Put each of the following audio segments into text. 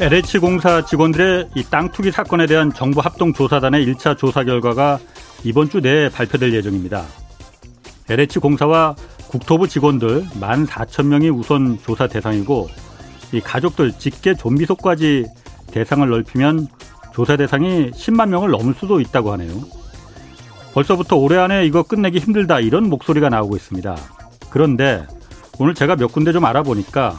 LH공사 직원들의 이 땅 투기 사건에 대한 정부 합동 조사단의 1차 조사 결과가 이번 주 내에 발표될 예정입니다. LH공사와 국토부 직원들 1만 4천 명이 우선 조사 대상이고 이 가족들 직계 좀비속까지 대상을 넓히면 조사 대상이 10만 명을 넘을 수도 있다고 하네요. 벌써부터 올해 안에 이거 끝내기 힘들다 이런 목소리가 나오고 있습니다. 그런데 오늘 제가 몇 군데 좀 알아보니까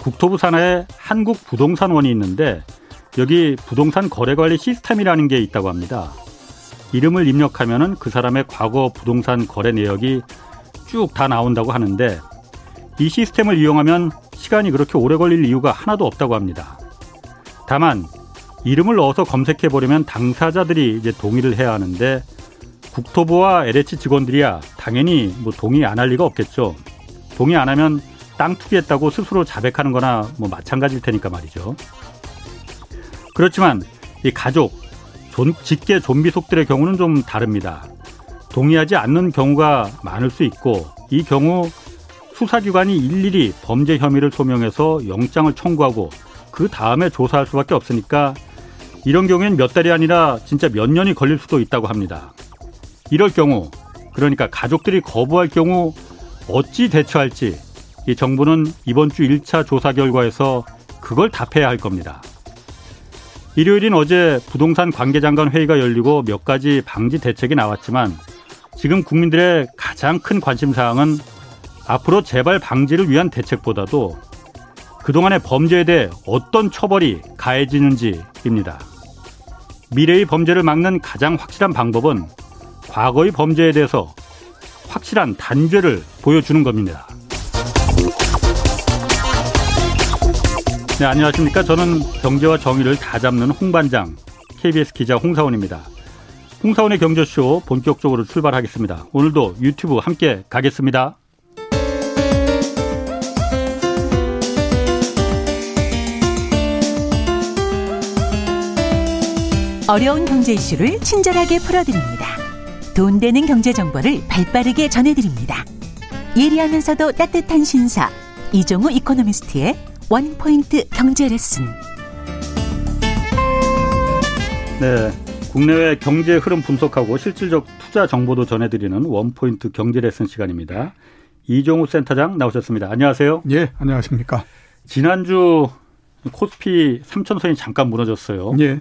국토부 산하에 한국부동산원이 있는데 여기 부동산 거래관리 시스템이라는 게 있다고 합니다. 이름을 입력하면은 그 사람의 과거 부동산 거래 내역이 쭉 다 나온다고 하는데 이 시스템을 이용하면 시간이 그렇게 오래 걸릴 이유가 하나도 없다고 합니다. 다만 이름을 넣어서 검색해 보려면 당사자들이 이제 동의를 해야 하는데 국토부와 LH 직원들이야 당연히 뭐 동의 안 할 리가 없겠죠. 동의 안 하면 땅 투기했다고 스스로 자백하는 거나 뭐 마찬가지일 테니까 말이죠. 그렇지만 이 가족, 직계 좀비 속들의 경우는 좀 다릅니다. 동의하지 않는 경우가 많을 수 있고 이 경우 수사기관이 일일이 범죄 혐의를 소명해서 영장을 청구하고 그 다음에 조사할 수밖에 없으니까 이런 경우엔 몇 달이 아니라 진짜 몇 년이 걸릴 수도 있다고 합니다. 이럴 경우 그러니까 가족들이 거부할 경우 어찌 대처할지 이 정부는 이번 주 1차 조사 결과에서 그걸 답해야 할 겁니다. 일요일인 어제 부동산 관계장관 회의가 열리고 몇 가지 방지 대책이 나왔지만 지금 국민들의 가장 큰 관심 사항은 앞으로 재발 방지를 위한 대책보다도 그동안의 범죄에 대해 어떤 처벌이 가해지는지입니다. 미래의 범죄를 막는 가장 확실한 방법은 과거의 범죄에 대해서 확실한 단죄를 보여주는 겁니다. 네, 안녕하십니까. 저는 경제와 정의를 다 잡는 홍반장, KBS 기자 홍사원입니다. 홍사원의 경제쇼 본격적으로 출발하겠습니다. 오늘도 유튜브 함께 가겠습니다. 어려운 경제 이슈를 친절하게 풀어드립니다. 돈 되는 경제 정보를 발빠르게 전해드립니다. 예리하면서도 따뜻한 신사 이종우 이코노미스트의 원포인트 경제 레슨. 네. 국내외 경제 흐름 분석하고 실질적 투자 정보도 전해드리는 원포인트 경제 레슨 시간입니다. 이종우 센터장 나오셨습니다. 안녕하세요. 예, 안녕하십니까. 지난주 코스피 3천선이 잠깐 무너졌어요. 예.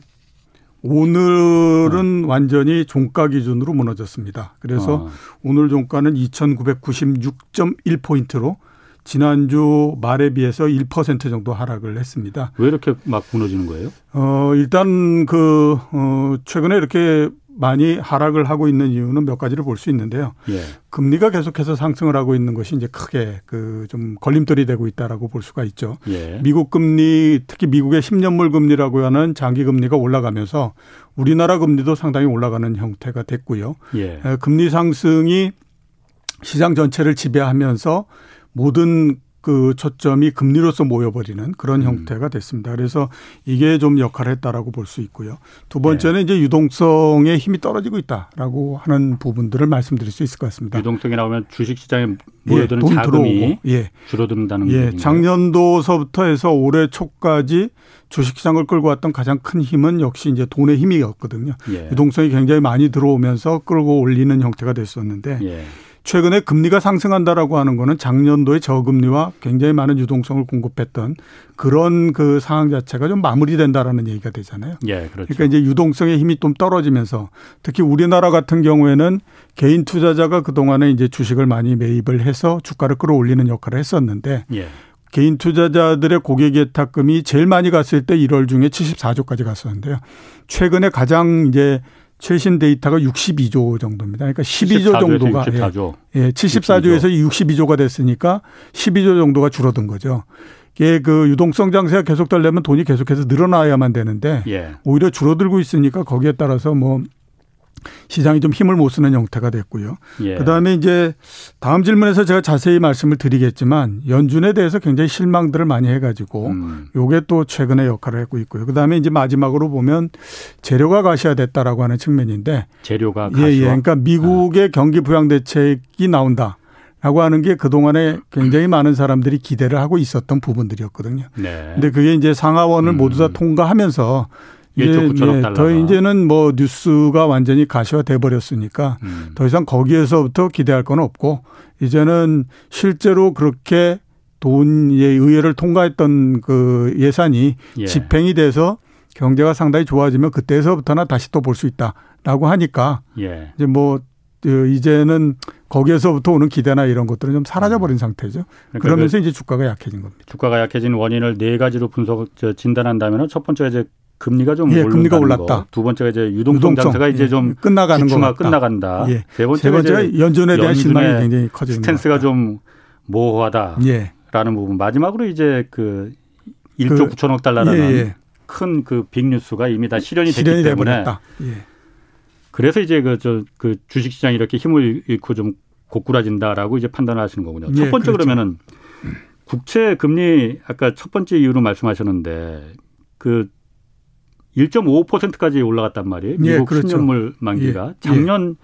오늘은 어. 완전히 종가 기준으로 무너졌습니다. 그래서 어. 오늘 종가는 2,996.1포인트로 지난주 말에 비해서 1% 정도 하락을 했습니다. 왜 이렇게 막 무너지는 거예요? 어, 일단 그, 어, 최근에 이렇게 많이 하락을 하고 있는 이유는 몇 가지를 볼 수 있는데요. 예. 금리가 계속해서 상승을 하고 있는 것이 이제 크게 그 좀 걸림돌이 되고 있다라고 볼 수가 있죠. 예. 미국 금리 특히 미국의 10년물 금리라고 하는 장기 금리가 올라가면서 우리나라 금리도 상당히 올라가는 형태가 됐고요. 예. 금리 상승이 시장 전체를 지배하면서 모든 그 초점이 금리로서 모여버리는 그런 음. 형태가 됐습니다. 그래서 이게 좀 역할을 했다라고 볼 수 있고요. 두 번째는 네. 이제 유동성의 힘이 떨어지고 있다라고 하는 부분들을 말씀드릴 수 있을 것 같습니다. 유동성이 나오면 주식시장에 모여드는 예, 자금이 예. 줄어든다는 예, 작년도서부터 해서 올해 초까지 주식시장을 끌고 왔던 가장 큰 힘은 역시 이제 돈의 힘이었거든요. 예. 유동성이 굉장히 많이 들어오면서 끌고 올리는 형태가 됐었는데 예. 최근에 금리가 상승한다라고 하는 거는 작년도에 저금리와 굉장히 많은 유동성을 공급했던 그런 그 상황 자체가 좀 마무리된다라는 얘기가 되잖아요. 예, 그렇죠. 그러니까 이제 유동성의 힘이 좀 떨어지면서 특히 우리나라 같은 경우에는 개인 투자자가 그동안에 이제 주식을 많이 매입을 해서 주가를 끌어올리는 역할을 했었는데 예. 개인 투자자들의 고객 예탁금이 제일 많이 갔을 때 1월 중에 74조까지 갔었는데요. 최근에 가장 이제 최신 데이터가 62조 정도입니다. 그러니까 12조 정도가 64조. 예, 예 74조에서 62조가 됐으니까 12조 정도가 줄어든 거죠. 이게 그 유동성 장세가 계속 되려면 돈이 계속해서 늘어나야만 되는데 예. 오히려 줄어들고 있으니까 거기에 따라서 뭐 시장이 좀 힘을 못 쓰는 형태가 됐고요. 예. 그다음에 이제 다음 질문에서 제가 자세히 말씀을 드리겠지만 연준에 대해서 굉장히 실망들을 많이 해가지고 음. 요게 또 최근에 역할을 했고 있고요. 그다음에 이제 마지막으로 보면 재료가 가시화됐다라고 하는 측면인데 재료가 가시화. 예, 예. 그러니까 미국의 아. 경기 부양 대책이 나온다. 라고 하는 게 그동안에 굉장히 많은 사람들이 기대를 하고 있었던 부분들이었거든요. 네. 근데 그게 이제 상하원을 음. 모두 다 통과하면서 이제 예, 더 이제는 뭐 뉴스가 완전히 가시화돼 버렸으니까 음. 더 이상 거기에서부터 기대할 건 없고 이제는 실제로 그렇게 돈의 의회를 통과했던 그 예산이 예. 집행이 돼서 경제가 상당히 좋아지면 그때서부터나 다시 또 볼 수 있다라고 하니까 예. 이제 뭐그 이제는 거기에서부터 오는 기대나 이런 것들은 좀 사라져버린 음. 상태죠. 그러니까 그러면서 그 이제 주가가 약해진 겁니다. 주가가 약해진 원인을 네 가지로 분석 진단한다면 첫 번째가 이제 금리가 좀 예, 금리가 올랐다. 거. 두 번째가 이제 유동성, 장세가 이제 예, 좀 끝나가는 거 끝나간다. 예. 세 번째가, 세 번째가 연준에 대한 실망이 굉장히 커지는 스탠스가 좀 모호하다라는 예. 부분. 마지막으로 이제 그 1조 그, 9천억 달러라는 예, 예. 큰그 빅뉴스가 이미 다 실현이, 실현이 됐기 때문에 예. 그래서 이제 그저그 주식 시장이 이렇게 힘을 잃고 좀 고꾸라진다라고 이제 판단하시는 거군요. 예, 첫 번째 그렇죠. 그러면은 국채 금리 아까 첫 번째 이유로 말씀하셨는데 그 1.5%까지 올라갔단 말이에요. 예, 미국 예, 그렇죠. 10년물 만기가 예, 작년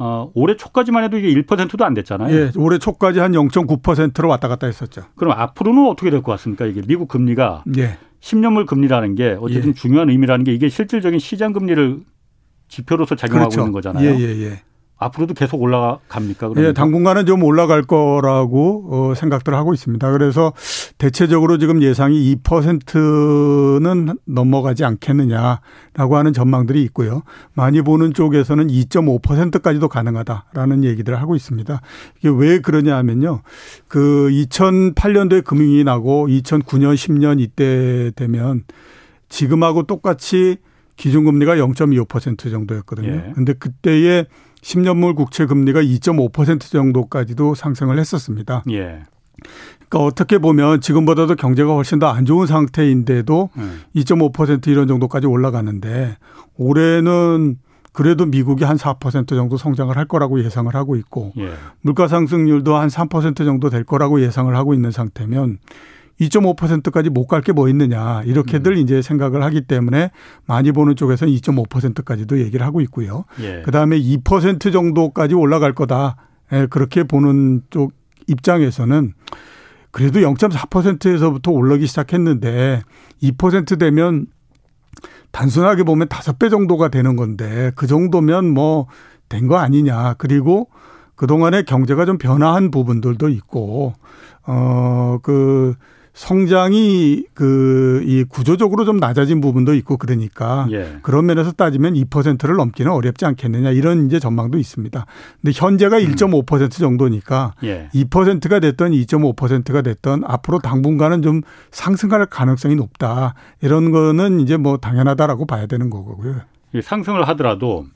어, 올해 초까지만 해도 이게 1%도 안 됐잖아요. 예, 올해 초까지 한 0.9%로 왔다 갔다 했었죠. 그럼 앞으로는 어떻게 될 것 같습니까? 이게 미국 금리가 예. 10년물 금리라는 게 어쨌든 예. 중요한 의미라는 게 이게 실질적인 시장 금리를 지표로서 작용하고 그렇죠. 있는 거잖아요. 예, 예, 예. 앞으로도 계속 올라갑니까? 그러면? 예, 당분간은 좀 올라갈 거라고 어, 생각들을 하고 있습니다. 그래서 대체적으로 지금 예상이 2%는 넘어가지 않겠느냐라고 하는 전망들이 있고요. 많이 보는 쪽에서는 2.5%까지도 가능하다라는 얘기들을 하고 있습니다. 이게 왜 그러냐 하면요. 그 2008년도에 금융이 나고 2009년, 10년 이때 되면 지금하고 똑같이 기준금리가 0.25% 정도였거든요. 예. 근데 그때의 10년물 국채 금리가 2.5% 정도까지도 상승을 했었습니다. 예. 그러니까 어떻게 보면 지금보다도 경제가 훨씬 더 안 좋은 상태인데도 음. 2.5% 이런 정도까지 올라가는데 올해는 그래도 미국이 한 4% 정도 성장을 할 거라고 예상을 하고 있고 예. 물가 상승률도 한 3% 정도 될 거라고 예상을 하고 있는 상태면 2.5%까지 못 갈 게 뭐 있느냐 이렇게들 음. 이제 생각을 하기 때문에 많이 보는 쪽에서는 2.5%까지도 얘기를 하고 있고요. 예. 그다음에 2% 정도까지 올라갈 거다. 예, 그렇게 보는 쪽 입장에서는 그래도 0.4%에서부터 올라기 시작했는데 2% 되면 단순하게 보면 다섯 배 정도가 되는 건데 그 정도면 뭐 된 거 아니냐. 그리고 그동안에 경제가 좀 변화한 부분들도 있고 어그 성장이 그 이 구조적으로 좀 낮아진 부분도 있고 그러니까 예. 그런 면에서 따지면 2%를 넘기는 어렵지 않겠느냐 이런 이제 전망도 있습니다. 근데 현재가 음. 1.5% 정도니까 예. 2%가 됐던 2.5%가 됐던 앞으로 당분간은 좀 상승할 가능성이 높다. 이런 거는 이제 뭐 당연하다라고 봐야 되는 거고요. 상승을 하더라도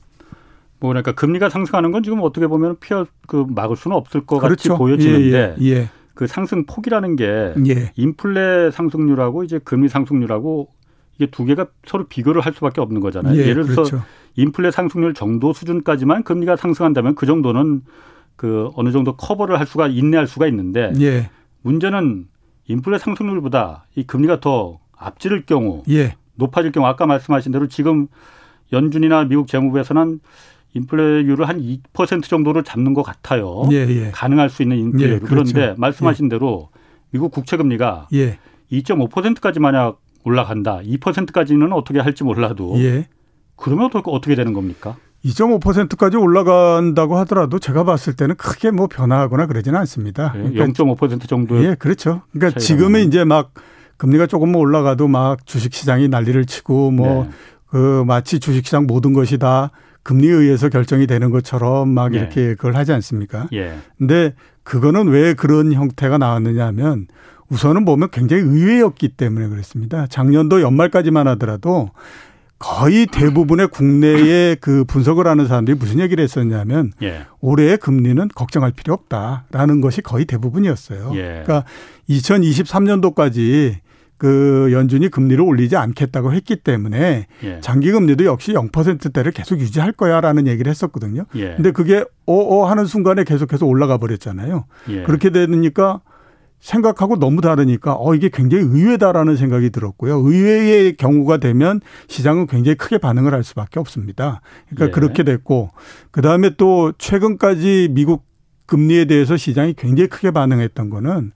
뭐 그러니까 금리가 상승하는 건 지금 어떻게 보면 피할 그 막을 수는 없을 것 그렇죠. 같이 보여지는데 예, 예. 예. 그 상승 폭이라는 게 예. 인플레 상승률하고 이제 금리 상승률하고 이게 두 개가 서로 비교를 할 수밖에 없는 거잖아요. 예, 를 들어서 그렇죠. 인플레 상승률 정도 수준까지만 금리가 상승한다면 그 정도는 그 어느 정도 커버를 할 수가 인내할 수가 있는데 예. 문제는 인플레 상승률보다 이 금리가 더 앞지를 경우 예. 높아질 경우 아까 말씀하신 대로 지금 연준이나 미국 재무부에서는 인플레율을 한 2% 정도를 잡는 것 같아요. 예, 예. 가능할 수 있는 인플레율. 예, 그렇죠. 그런데 말씀하신 예. 대로 미국 국채 금리가 2.5%까지 예. 만약 올라간다. 2%까지는 어떻게 할지 몰라도 예. 그러면 어떻게 되는 겁니까? 2.5%까지 올라간다고 하더라도 제가 봤을 때는 크게 뭐 변화하거나 그러지는 않습니다. 그러니까 0.5% 정도. 예, 그렇죠. 그러니까 지금은 이제 막 금리가 조금 올라가도 막 주식 시장이 난리를 치고 뭐그 네. 마치 주식 시장 모든 것이 다 금리에 의해서 결정이 되는 것처럼 막 예. 이렇게 그걸 하지 않습니까? 예. 근데 그거는 왜 그런 형태가 나왔느냐 하면 우선은 보면 굉장히 의외였기 때문에 그렇습니다. 작년도 연말까지만 하더라도 거의 대부분의 국내의 그 분석을 하는 사람들이 무슨 얘기를 했었냐면 예. 올해의 금리는 걱정할 필요 없다라는 것이 거의 대부분이었어요. 예. 그러니까 2023년도까지 그 연준이 금리를 올리지 않겠다고 했기 때문에 예. 장기 금리도 역시 0%대를 계속 유지할 거야라는 얘기를 했었거든요. 예. 근데 그게 어어 하는 순간에 계속해서 올라가 버렸잖아요. 예. 그렇게 되니까 생각하고 너무 다르니까 어 이게 굉장히 의외다라는 생각이 들었고요. 의외의 경우가 되면 시장은 굉장히 크게 반응을 할 수밖에 없습니다. 그러니까 예. 그렇게 됐고 그다음에 또 최근까지 미국 금리에 대해서 시장이 굉장히 크게 반응했던 거는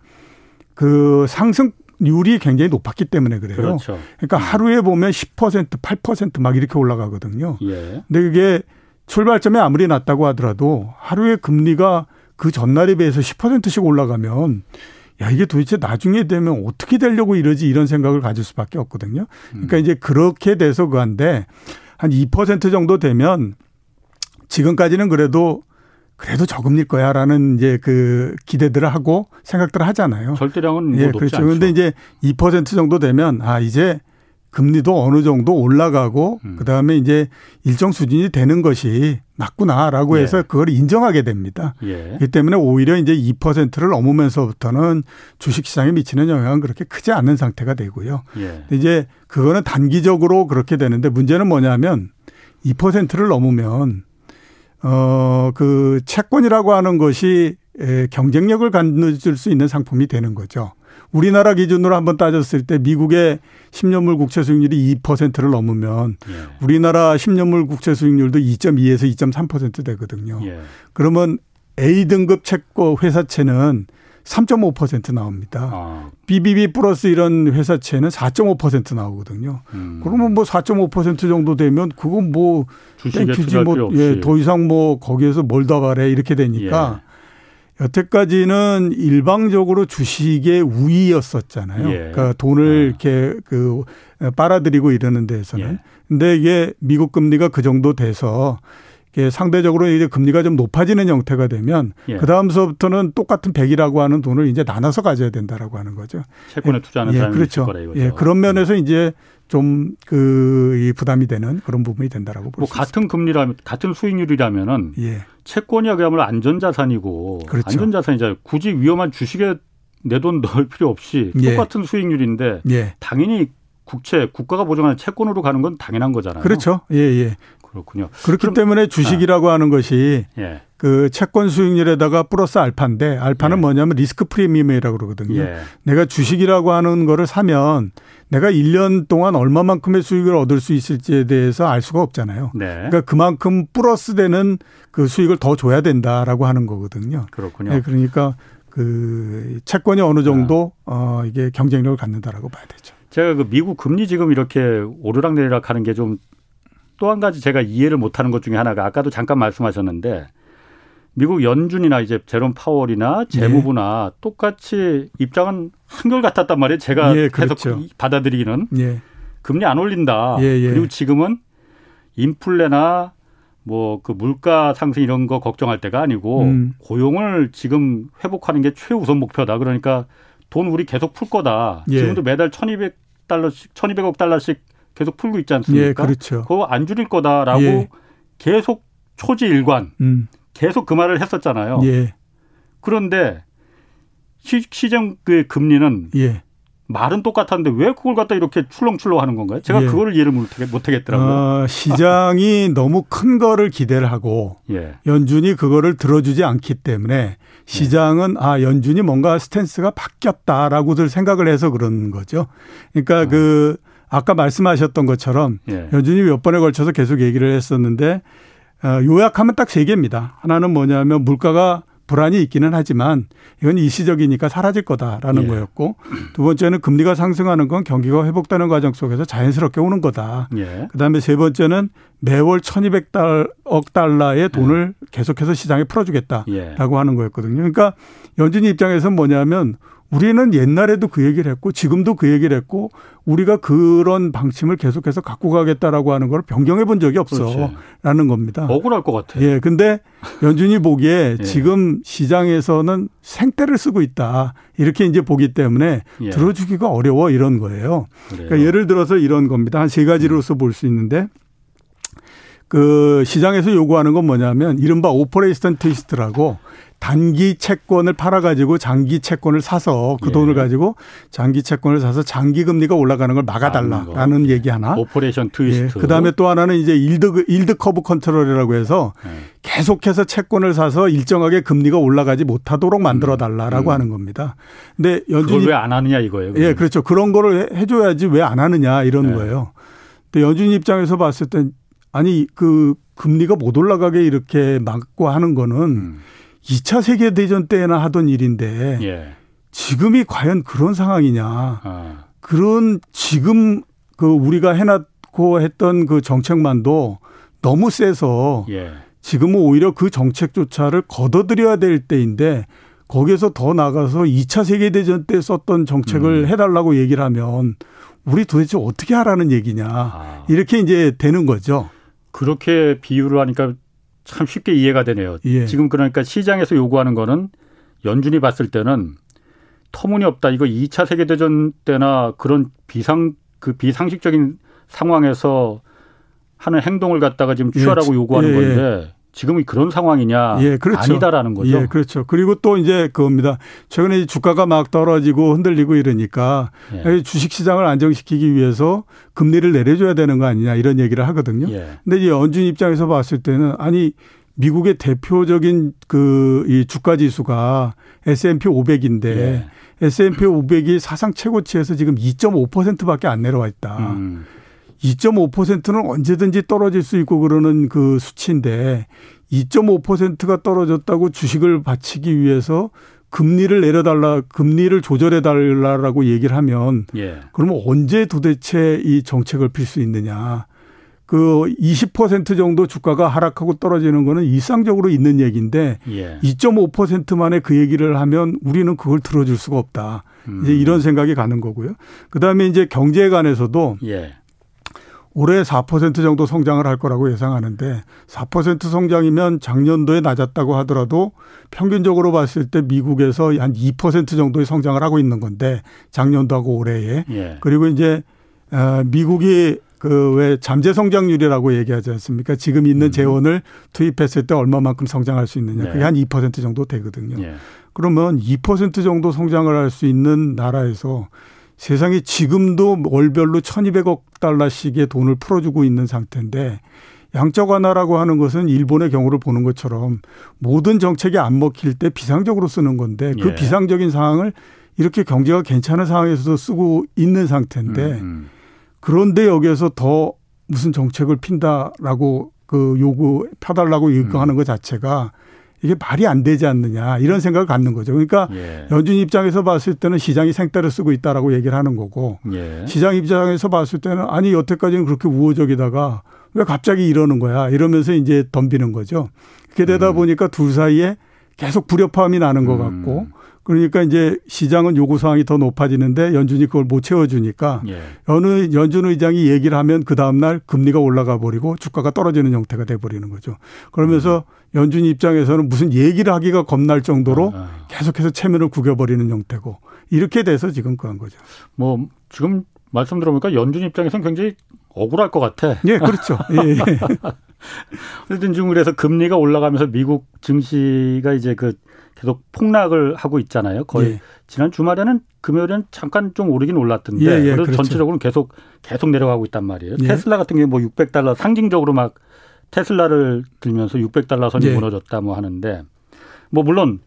그 상승 률이 굉장히 높았기 때문에 그래요. 그렇죠. 그러니까 하루에 보면 10% 8%막 이렇게 올라가거든요. 예. 근데 그게 출발점이 아무리 낮다고 하더라도 하루에 금리가 그 전날에 비해서 10%씩 올라가면 야, 이게 도대체 나중에 되면 어떻게 되려고 이러지 이런 생각을 가질 수밖에 없거든요. 그러니까 음. 이제 그렇게 돼서 그한데 한 2% 정도 되면 지금까지는 그래도 그래도 저금리일 거야라는 이제 그 기대들을 하고 생각들을 하잖아요. 절대량은 뭐 예, 그렇죠. 그런데 이제 2% 정도 되면 아 이제 금리도 어느 정도 올라가고 음. 그다음에 이제 일정 수준이 되는 것이 맞구나라고 예. 해서 그걸 인정하게 됩니다. 예. 그렇기 때문에 오히려 이제 2%를 넘으면서부터는 주식 시장에 미치는 영향은 그렇게 크지 않는 상태가 되고요. 예. 이제 그거는 단기적으로 그렇게 되는데 문제는 뭐냐면 2%를 넘으면 어, 그 채권이라고 하는 것이 경쟁력을 갖는 수 있는 상품이 되는 거죠. 우리나라 기준으로 한번 따졌을 때 미국의 10년물 국채 수익률이 2%를 넘으면 예. 우리나라 10년물 국채 수익률도 2.2에서 2.3% 되거든요. 예. 그러면 A등급 채권 회사채는 3.5% 나옵니다. 아. BBB 플러스 이런 회사채는 4.5% 나오거든요. 음. 그러면 뭐 4.5% 정도 되면 그건 뭐 주지 뭐 예, 더 이상 뭐 거기에서 뭘더 바래 이렇게 되니까 예. 여태까지는 일방적으로 주식의 우위였었잖아요. 예. 그러니까 돈을 아. 이렇게 그 빨아들이고 이러는 데에서는. 예. 근데 이게 미국 금리가 그 정도 돼서 상대적으로 이제 금리가 좀 높아지는 형태가 되면 예. 그 다음서부터는 똑같은 100이라고 하는 돈을 이제 나눠서 가져야 된다라고 하는 거죠. 채권에 투자하는 예, 사람이 그렇죠. 거라 이거죠. 예, 그런 면에서 이제 좀 그 부담이 되는 그런 부분이 된다라고 볼수 뭐 같은 있습니다. 금리라면 같은 수익률이라면은 예. 채권이 그야말로 안전자산이고 그렇죠. 안전자산이잖아요. 굳이 위험한 주식에 내 돈 넣을 필요 없이 예. 똑같은 수익률인데 예. 당연히 국채 국가가 보증하는 채권으로 가는 건 당연한 거잖아요. 그렇죠. 예, 예. 그렇군요. 그렇기 때문에 주식이라고 아. 하는 것이 예. 그 채권 수익률에다가 플러스 알파인데 알파는 예. 뭐냐면 리스크 프리미엄이라고 그러거든요. 예. 내가 주식이라고 하는 거를 사면 내가 1년 동안 얼마만큼의 수익을 얻을 수 있을지에 대해서 알 수가 없잖아요. 네. 그러니까 그만큼 플러스 되는 그 수익을 더 줘야 된다라고 하는 거거든요. 그렇군요. 네, 그러니까 그 채권이 어느 정도 아. 어 이게 경쟁력을 갖는다라고 봐야 되죠. 제가 그 미국 금리 지금 이렇게 오르락 내리락 하는 게 좀 또 한 가지 제가 이해를 못하는 것 중에 하나가 아까도 잠깐 말씀하셨는데 미국 연준이나 이제 제롬 파월이나 재무부나 네. 똑같이 입장은 한결 같았단 말이에요. 제가 예, 그렇죠. 계속 받아들이기는 예. 금리 안 올린다. 예, 예. 그리고 지금은 인플레나 뭐 그 물가 상승 이런 거 걱정할 때가 아니고 음. 고용을 지금 회복하는 게 최우선 목표다. 그러니까 돈 우리 계속 풀 거다. 예. 지금도 매달 천이백 달러씩 천이백억 달러씩 계속 풀고 있지 않습니까? 예, 그렇죠. 그거 안 줄일 거다라고 예. 계속 초지일관 음. 계속 그 말을 했었잖아요. 예. 그런데 시, 시정 그 금리는 예. 말은 똑같았는데 왜 그걸 갖다 이렇게 출렁출렁 하는 건가요? 제가 예. 그거를 이해를 못하겠더라고요. 어, 시장이 너무 큰 거를 기대를 하고 예. 연준이 그거를 들어주지 않기 때문에 시장은 예. 아 연준이 뭔가 스탠스가 바뀌었다라고들 생각을 해서 그런 거죠. 그러니까 어. 그 아까 말씀하셨던 것처럼 예. 연준이 몇 번에 걸쳐서 계속 얘기를 했었는데 어, 요약하면 딱 세 개입니다. 하나는 뭐냐면 물가가 불안이 있기는 하지만 이건 일시적이니까 사라질 거다라는 예. 거였고 두 번째는 금리가 상승하는 건 경기가 회복되는 과정 속에서 자연스럽게 오는 거다. 예. 그다음에 세 번째는 매월 1200억 달러의 돈을 예. 계속해서 시장에 풀어주겠다라고 예. 하는 거였거든요. 그러니까 연준이 입장에서는 뭐냐면 우리는 옛날에도 그 얘기를 했고 지금도 그 얘기를 했고 우리가 그런 방침을 계속해서 갖고 가겠다라고 하는 걸 변경해 본 적이 없어라는 겁니다. 억울할 것 같아요. 예. 근데 연준이 보기에 예. 지금 시장에서는 생떼를 쓰고 있다. 이렇게 이제 보기 때문에 예. 들어주기가 어려워 이런 거예요. 그러니까 예를 들어서 이런 겁니다. 한 세 가지로서 볼 수 있는데 그 시장에서 요구하는 건 뭐냐면 이른바 operation twist라고 단기 채권을 팔아가지고 장기 채권을 사서 그 예. 돈을 가지고 장기 채권을 사서 장기 금리가 올라가는 걸 막아달라라는 예. 얘기 하나. operation twist. 예. 그 다음에 또 하나는 이제 yield yield curve control이라고 해서 예. 계속해서 채권을 사서 일정하게 금리가 올라가지 못하도록 만들어 달라라고 음. 음. 하는 겁니다. 근데 연준이 왜 안 하느냐 이거예요. 그러면. 예, 그렇죠. 그런 거를 해줘야지 왜 안 하느냐 이런 예. 거예요. 근데 연준 입장에서 봤을 땐 아니 그 금리가 못 올라가게 이렇게 막고 하는 거는. 음. 2차 세계 대전 때나 하던 일인데 예. 지금이 과연 그런 상황이냐? 아. 그런 지금 그 우리가 해놨고 했던 그 정책만도 너무 세서 예. 지금은 오히려 그 정책조차를 걷어들여야 될 때인데 거기에서 더 나가서 2차 세계대전 때 썼던 정책을 음. 해달라고 얘기를 하면 우리 도대체 어떻게 하라는 얘기냐. 아. 이렇게 이제 되는 거죠. 그렇게 비유를 하니까 참 쉽게 이해가 되네요. 예. 지금 그러니까 시장에서 요구하는 거는 연준이 봤을 때는 터무니없다. 이거 2차 세계대전 때나 그런 비상 그 비상식적인 상황에서 하는 행동을 갖다가 지금 취하라고 예. 요구하는 예. 건데 지금이 그런 상황이냐 예, 그렇죠. 아니다라는 거죠. 예, 그렇죠. 그리고 또 이제 그겁니다. 최근에 주가가 막 떨어지고 흔들리고 이러니까 예. 주식 시장을 안정시키기 위해서 금리를 내려줘야 되는 거 아니냐 이런 얘기를 하거든요. 예. 근데 이제 연준 입장에서 봤을 때는 아니 미국의 대표적인 그 이 주가 지수가 S&P 500인데 예. S&P 500이 사상 최고치에서 지금 2.5%밖에 안 내려와 있다. 음. 2.5%는 언제든지 떨어질 수 있고 그러는 그 수치인데 2.5%가 떨어졌다고 주식을 바치기 위해서 금리를 내려달라, 금리를 조절해 달라라고 얘기를 하면 예. 그러면 언제 도대체 이 정책을 필 수 있느냐. 그 20% 정도 주가가 하락하고 떨어지는 거는 일상적으로 있는 얘기인데 예. 2.5%만에 그 얘기를 하면 우리는 그걸 들어줄 수가 없다. 음. 이제 이런 생각이 가는 거고요. 그 다음에 이제 경제에 관해서도 예. 올해 4% 정도 성장을 할 거라고 예상하는데 4% 성장이면 작년도에 낮았다고 하더라도 평균적으로 봤을 때 미국에서 한 2% 정도의 성장을 하고 있는 건데 작년도하고 올해에 예. 그리고 이제 어, 미국이 그왜 잠재 성장률이라고 얘기하지 않습니까? 지금 있는 음. 재원을 투입했을 때 얼마만큼 성장할 수 있느냐. 그게 네. 한2% 정도 되거든요. 예. 그러면 2% 정도 성장을 할 수 있는 나라에서 세상에 지금도 월별로 1200억 달러씩의 돈을 풀어주고 있는 상태인데 양적 완화라고 하는 것은 일본의 경우를 보는 것처럼 모든 정책이 안 먹힐 때 비상적으로 쓰는 건데 그 예. 비상적인 상황을 이렇게 경제가 괜찮은 상황에서도 쓰고 있는 상태인데 음, 음. 그런데 여기에서 더 무슨 정책을 핀다라고 그 요구 펴달라고 요구하는 음. 것 자체가 이게 말이 안 되지 않느냐 이런 생각을 갖는 거죠. 그러니까 예. 연준 입장에서 봤을 때는 시장이 생떼를 쓰고 있다라고 얘기를 하는 거고 예. 시장 입장에서 봤을 때는 아니 여태까지는 그렇게 우호적이다가 왜 갑자기 이러는 거야 이러면서 이제 덤비는 거죠. 그렇게 되다 음. 보니까 둘 사이에 계속 불협화음이 나는 것 같고 음. 그러니까 이제 시장은 요구 사항이 더 높아지는데 연준이 그걸 못 채워주니까 예. 어느 연준 의장이 얘기를 하면 그 다음 날 금리가 올라가 버리고 주가가 떨어지는 형태가 돼 버리는 거죠. 그러면서 음. 연준 입장에서는 무슨 얘기를 하기가 겁날 정도로 아, 아. 계속해서 체면을 구겨버리는 형태고 이렇게 돼서 지금 그런 거죠. 뭐 지금 말씀 들어보니까 연준 입장에서는 굉장히 억울할 것 같아. 예, 그렇죠. 예. 예. 어쨌든 지금 그래서 금리가 올라가면서 미국 증시가 이제 그 계속 폭락을 하고 있잖아요. 거의 예. 지난 주말에는 금요일엔 잠깐 좀 오르긴 올랐던데 예, 예, 그래서 그렇죠. 전체적으로는 계속 계속 내려가고 있단 말이에요. 예. 테슬라 같은 경우에 뭐 600달러 상징적으로 막 테슬라를 들면서 600달러 선이 예. 무너졌다 뭐 하는데 뭐 물론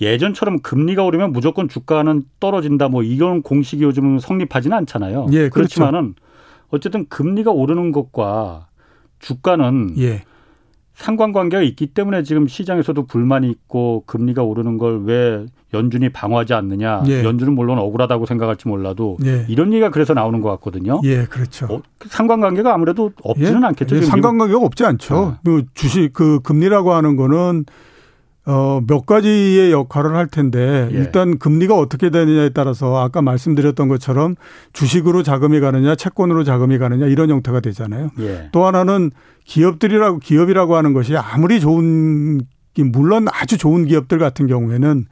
예전처럼 금리가 오르면 무조건 주가는 떨어진다 뭐 이런 공식이 요즘은 성립하지는 않잖아요. 예, 그렇죠. 그렇지만은 어쨌든 금리가 오르는 것과 주가는 예. 상관관계가 있기 때문에 지금 시장에서도 불만이 있고 금리가 오르는 걸 왜 연준이 방어하지 않느냐. 예. 연준은 물론 억울하다고 생각할지 몰라도 예. 이런 얘기가 그래서 나오는 것 같거든요. 예, 그렇죠. 어, 상관관계가 아무래도 없지는 예? 않겠죠. 예, 상관관계가 없지 않죠. 어. 뭐 주식 그 금리라고 하는 거는 어, 몇 가지의 역할을 할 텐데 예. 일단 금리가 어떻게 되느냐에 따라서 아까 말씀드렸던 것처럼 주식으로 자금이 가느냐 채권으로 자금이 가느냐 이런 형태가 되잖아요. 예. 또 하나는 기업들이라고 기업이라고 하는 것이 아무리 좋은 물론 아주 좋은 기업들 같은 경우에는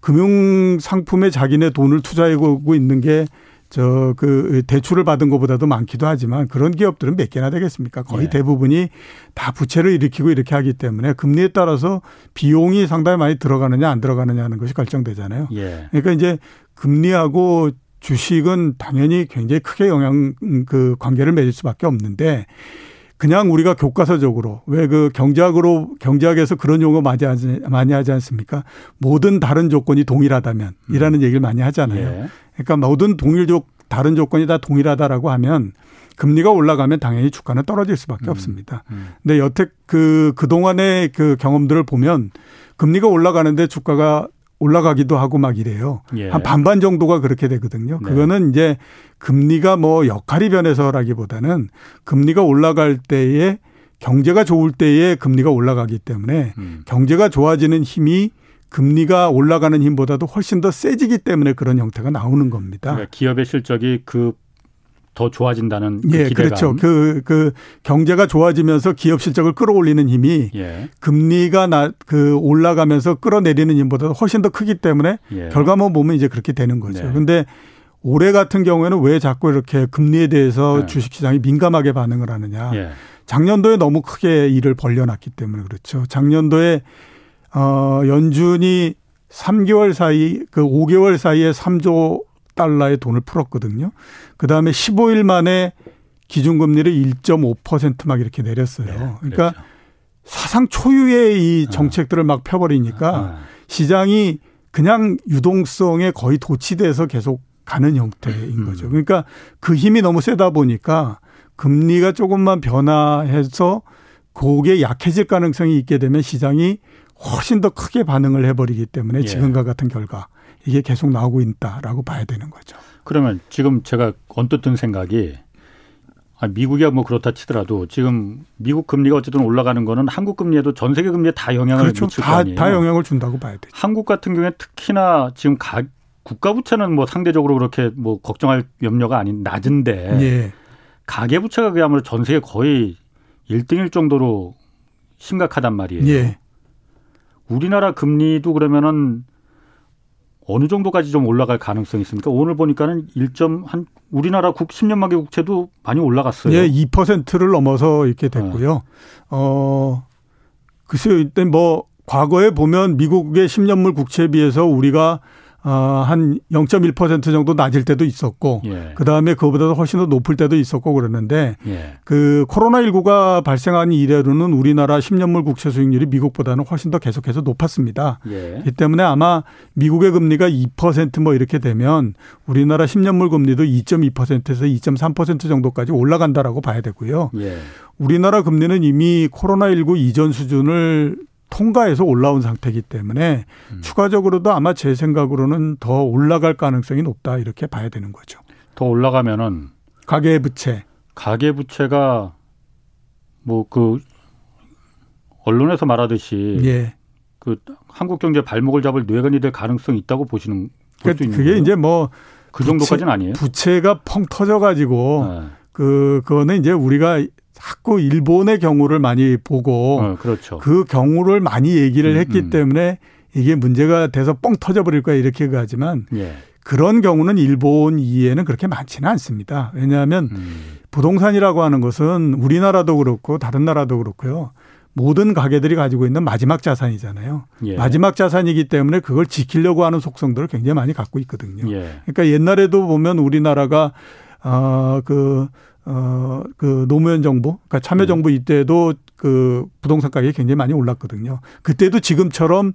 금융 상품에 자기네 돈을 투자하고 있는 게 저 그 대출을 받은 것보다도 많기도 하지만 그런 기업들은 몇 개나 되겠습니까? 거의 예. 대부분이 다 부채를 일으키고 이렇게 하기 때문에 금리에 따라서 비용이 상당히 많이 들어가느냐 안 들어가느냐 하는 것이 결정되잖아요. 예. 그러니까 이제 금리하고 주식은 당연히 굉장히 크게 영향 그 관계를 맺을 수밖에 없는데 그냥 우리가 교과서적으로 왜 그 경제학으로 경제학에서 그런 용어 많이 하지, 많이 하지 않습니까? 모든 다른 조건이 동일하다면 이라는 음. 얘기를 많이 하잖아요. 예. 그러니까 모든 동일적 다른 조건이 다 동일하다라고 하면 금리가 올라가면 당연히 주가는 떨어질 수밖에 음. 없습니다. 음. 근데 여태 그 그동안의 그 경험들을 보면 금리가 올라가는데 주가가 올라가기도 하고 막 이래요. 예. 한 반반 정도가 그렇게 되거든요. 네. 그거는 이제 금리가 뭐 역할이 변해서라기보다는 금리가 올라갈 때에 경제가 좋을 때에 금리가 올라가기 때문에 음. 경제가 좋아지는 힘이 금리가 올라가는 힘보다도 훨씬 더 세지기 때문에 그런 형태가 나오는 겁니다. 그러니까 기업의 실적이 그 더 좋아진다는 그 예, 기대감. 그렇죠. 그, 그 경제가 좋아지면서 기업 실적을 끌어올리는 힘이 예. 금리가 나, 그 올라가면서 끌어내리는 힘보다 훨씬 더 크기 때문에 예. 결과만 보면 이제 그렇게 되는 거죠. 네. 근데 올해 같은 경우에는 왜 자꾸 이렇게 금리에 대해서 네. 주식시장이 민감하게 반응을 하느냐. 예. 작년도에 너무 크게 일을 벌려놨기 때문에 그렇죠. 작년도에 어, 연준이 3개월 사이, 그 5개월 사이에 3조 달러의 돈을 풀었거든요. 그 다음에 15일 만에 기준금리를 1.5%막 이렇게 내렸어요. 네, 그러니까. 사상 초유의 이 아. 정책들을 막 펴버리니까 아. 시장이 그냥 유동성에 거의 도취돼서 계속 가는 형태인 음. 거죠. 그러니까 그 힘이 너무 세다 보니까 금리가 조금만 변화해서 그게 약해질 가능성이 있게 되면 시장이 훨씬 더 크게 반응을 해버리기 때문에 예. 지금과 같은 결과 이게 계속 나오고 있다라고 봐야 되는 거죠. 그러면 지금 제가 언뜻 든 생각이 아, 미국이야 뭐 그렇다 치더라도 지금 미국 금리가 어쨌든 올라가는 거는 한국 금리에도 전 세계 금리에 다 영향을 그렇죠. 미칠 다, 거 아니에요. 다 영향을 준다고 봐야 되죠. 한국 같은 경우에 특히나 지금 가, 국가 부채는 뭐 상대적으로 그렇게 뭐 걱정할 염려가 아닌 낮은데 예. 가계 부채가 그야말로 전 세계 거의 1등일 정도로 심각하단 말이에요. 예. 우리나라 금리도 그러면은 어느 정도까지 좀 올라갈 가능성이 있습니까? 오늘 보니까는 1점 한 우리나라 국 10년 만기 국채도 많이 올라갔어요. 예, 2%를 넘어서 이렇게 됐고요. 네. 어 글쎄요, 이때 뭐 과거에 보면 미국의 10년물 국채에 비해서 우리가 어, 한 0.1% 정도 낮을 때도 있었고, 예. 그 다음에 그거보다도 훨씬 더 높을 때도 있었고 그러는데, 예. 그 코로나 19가 발생한 이래로는 우리나라 10년물 국채 수익률이 미국보다는 훨씬 더 계속해서 높았습니다. 예. 이 때문에 아마 미국의 금리가 2%뭐 이렇게 되면 우리나라 10년물 금리도 2.2%에서 2.3% 정도까지 올라간다라고 봐야 되고요. 예. 우리나라 금리는 이미 코로나 19 이전 수준을 통과해서 올라온 상태이기 때문에 음. 추가적으로도 아마 제 생각으로는 더 올라갈 가능성이 높다 이렇게 봐야 되는 거죠. 더 올라가면은 가계 부채 가계 부채가 뭐 그 언론에서 말하듯이 예. 그 한국 경제 발목을 잡을 뇌관이 될 가능성이 있다고 보시는 그러니까 그게 거예요? 이제 뭐 그 정도까지는 아니에요. 부채가 펑 터져 가지고 네. 그 그거는 이제 우리가 자꾸 일본의 경우를 많이 보고 어, 그렇죠. 그 경우를 많이 얘기를 음, 했기 음, 음. 때문에 이게 문제가 돼서 뻥 터져버릴 거야 이렇게 하지만 예. 그런 경우는 일본 이해는 그렇게 많지는 않습니다. 왜냐하면 음. 부동산이라고 하는 것은 우리나라도 그렇고 다른 나라도 그렇고요. 모든 가게들이 가지고 있는 마지막 자산이잖아요. 예. 마지막 자산이기 때문에 그걸 지키려고 하는 속성들을 굉장히 많이 갖고 있거든요. 예. 그러니까 옛날에도 보면 우리나라가 어그 어, 그 노무현 정부, 그러니까 참여정부 네. 이때도 그 부동산 가격이 굉장히 많이 올랐거든요. 그때도 지금처럼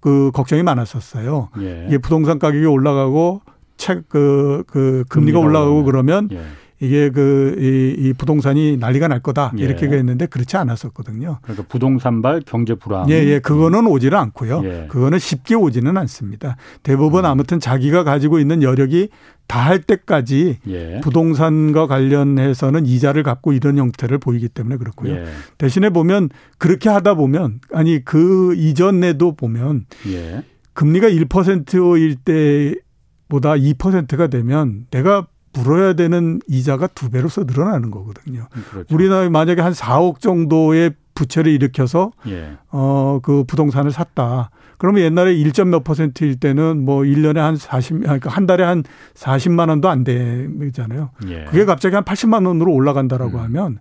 그 걱정이 많았었어요. 예. 이게 부동산 가격이 올라가고 책, 그, 그 금리가, 금리가 올라가고 그러면 예. 이게 그, 이, 이 부동산이 난리가 날 거다. 예. 이렇게 했는데 그렇지 않았었거든요. 그러니까 부동산발 경제 불황. 예, 예. 그거는 오지는 않고요. 예. 그거는 쉽게 오지는 않습니다. 대부분 음. 아무튼 자기가 가지고 있는 여력이 다 할 때까지 예. 부동산과 관련해서는 이자를 갚고 이런 형태를 보이기 때문에 그렇고요. 예. 대신에 보면 그렇게 하다 보면 아니 그 이전에도 보면 예. 금리가 1%일 때 보다 2%가 되면 내가 물어야 되는 이자가 두 배로서 늘어나는 거거든요. 음, 그렇죠. 우리나라 만약에 한 4억 정도의 부채를 일으켜서 예. 어그 부동산을 샀다. 그러면 옛날에 1점 몇 퍼센트일 때는 뭐 1년에 한 40, 그러니까 한 달에 한 40만 원도 안 되잖아요. 예. 그게 갑자기 한 80만 원으로 올라간다라고 음. 하면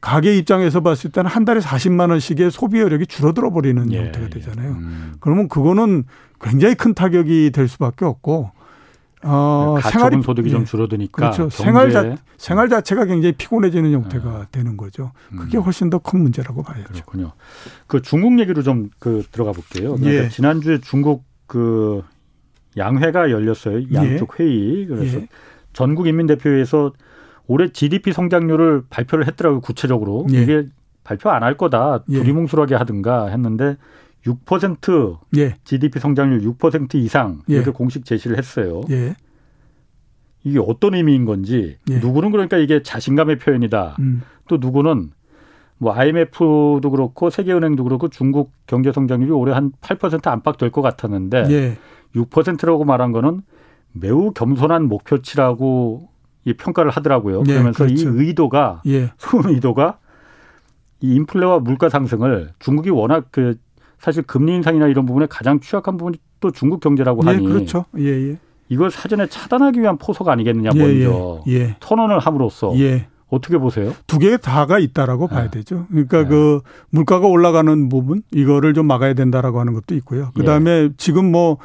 가게 입장에서 봤을 때는 한 달에 40만 원씩의 소비 여력이 줄어들어 버리는 예. 형태가 되잖아요. 음. 그러면 그거는 굉장히 큰 타격이 될 수밖에 없고 어, 생활 소득이 예. 좀 줄어드니까 그렇죠. 생활 자, 생활 자체가 굉장히 피곤해지는 형태가 아. 되는 거죠. 그게 음. 훨씬 더 큰 문제라고 봐야죠. 그렇군요. 그 중국 얘기로 좀 그 들어가 볼게요. 그러니까 예. 지난주에 중국 그 양회가 열렸어요. 양쪽 예. 회의. 그래서 예. 전국 인민대표회에서 올해 GDP 성장률을 발표를 했더라고요. 구체적으로 예. 이게 발표 안 할 거다 예. 두리뭉술하게 하든가 했는데 6% 예. GDP 성장률 6% 이상 예. 이렇게 공식 제시를 했어요. 예. 이게 어떤 의미인 건지 예. 누구는 그러니까 이게 자신감의 표현이다. 음. 또 누구는 뭐 IMF도 그렇고 세계은행도 그렇고 중국 경제 성장률이 올해 한 8% 안팎 될 것 같았는데 예. 6%라고 말한 거는 매우 겸손한 목표치라고 이 평가를 하더라고요. 예, 그러면서 그렇죠. 이 의도가 예. 소음 의도가 이 인플레와 물가 상승을 중국이 워낙 그 사실 금리 인상이나 이런 부분에 가장 취약한 부분이 또 중국 경제라고 예, 하니 그렇죠. 예, 예. 이걸 사전에 차단하기 위한 포석 아니겠느냐 예, 먼저 예, 예. 선언을 함으로써 예. 어떻게 보세요? 두 개 다가 있다라고 네. 봐야 되죠. 그러니까 네. 그 물가가 올라가는 부분 이거를 좀 막아야 된다라고 하는 것도 있고요. 그다음에 예. 지금 뭐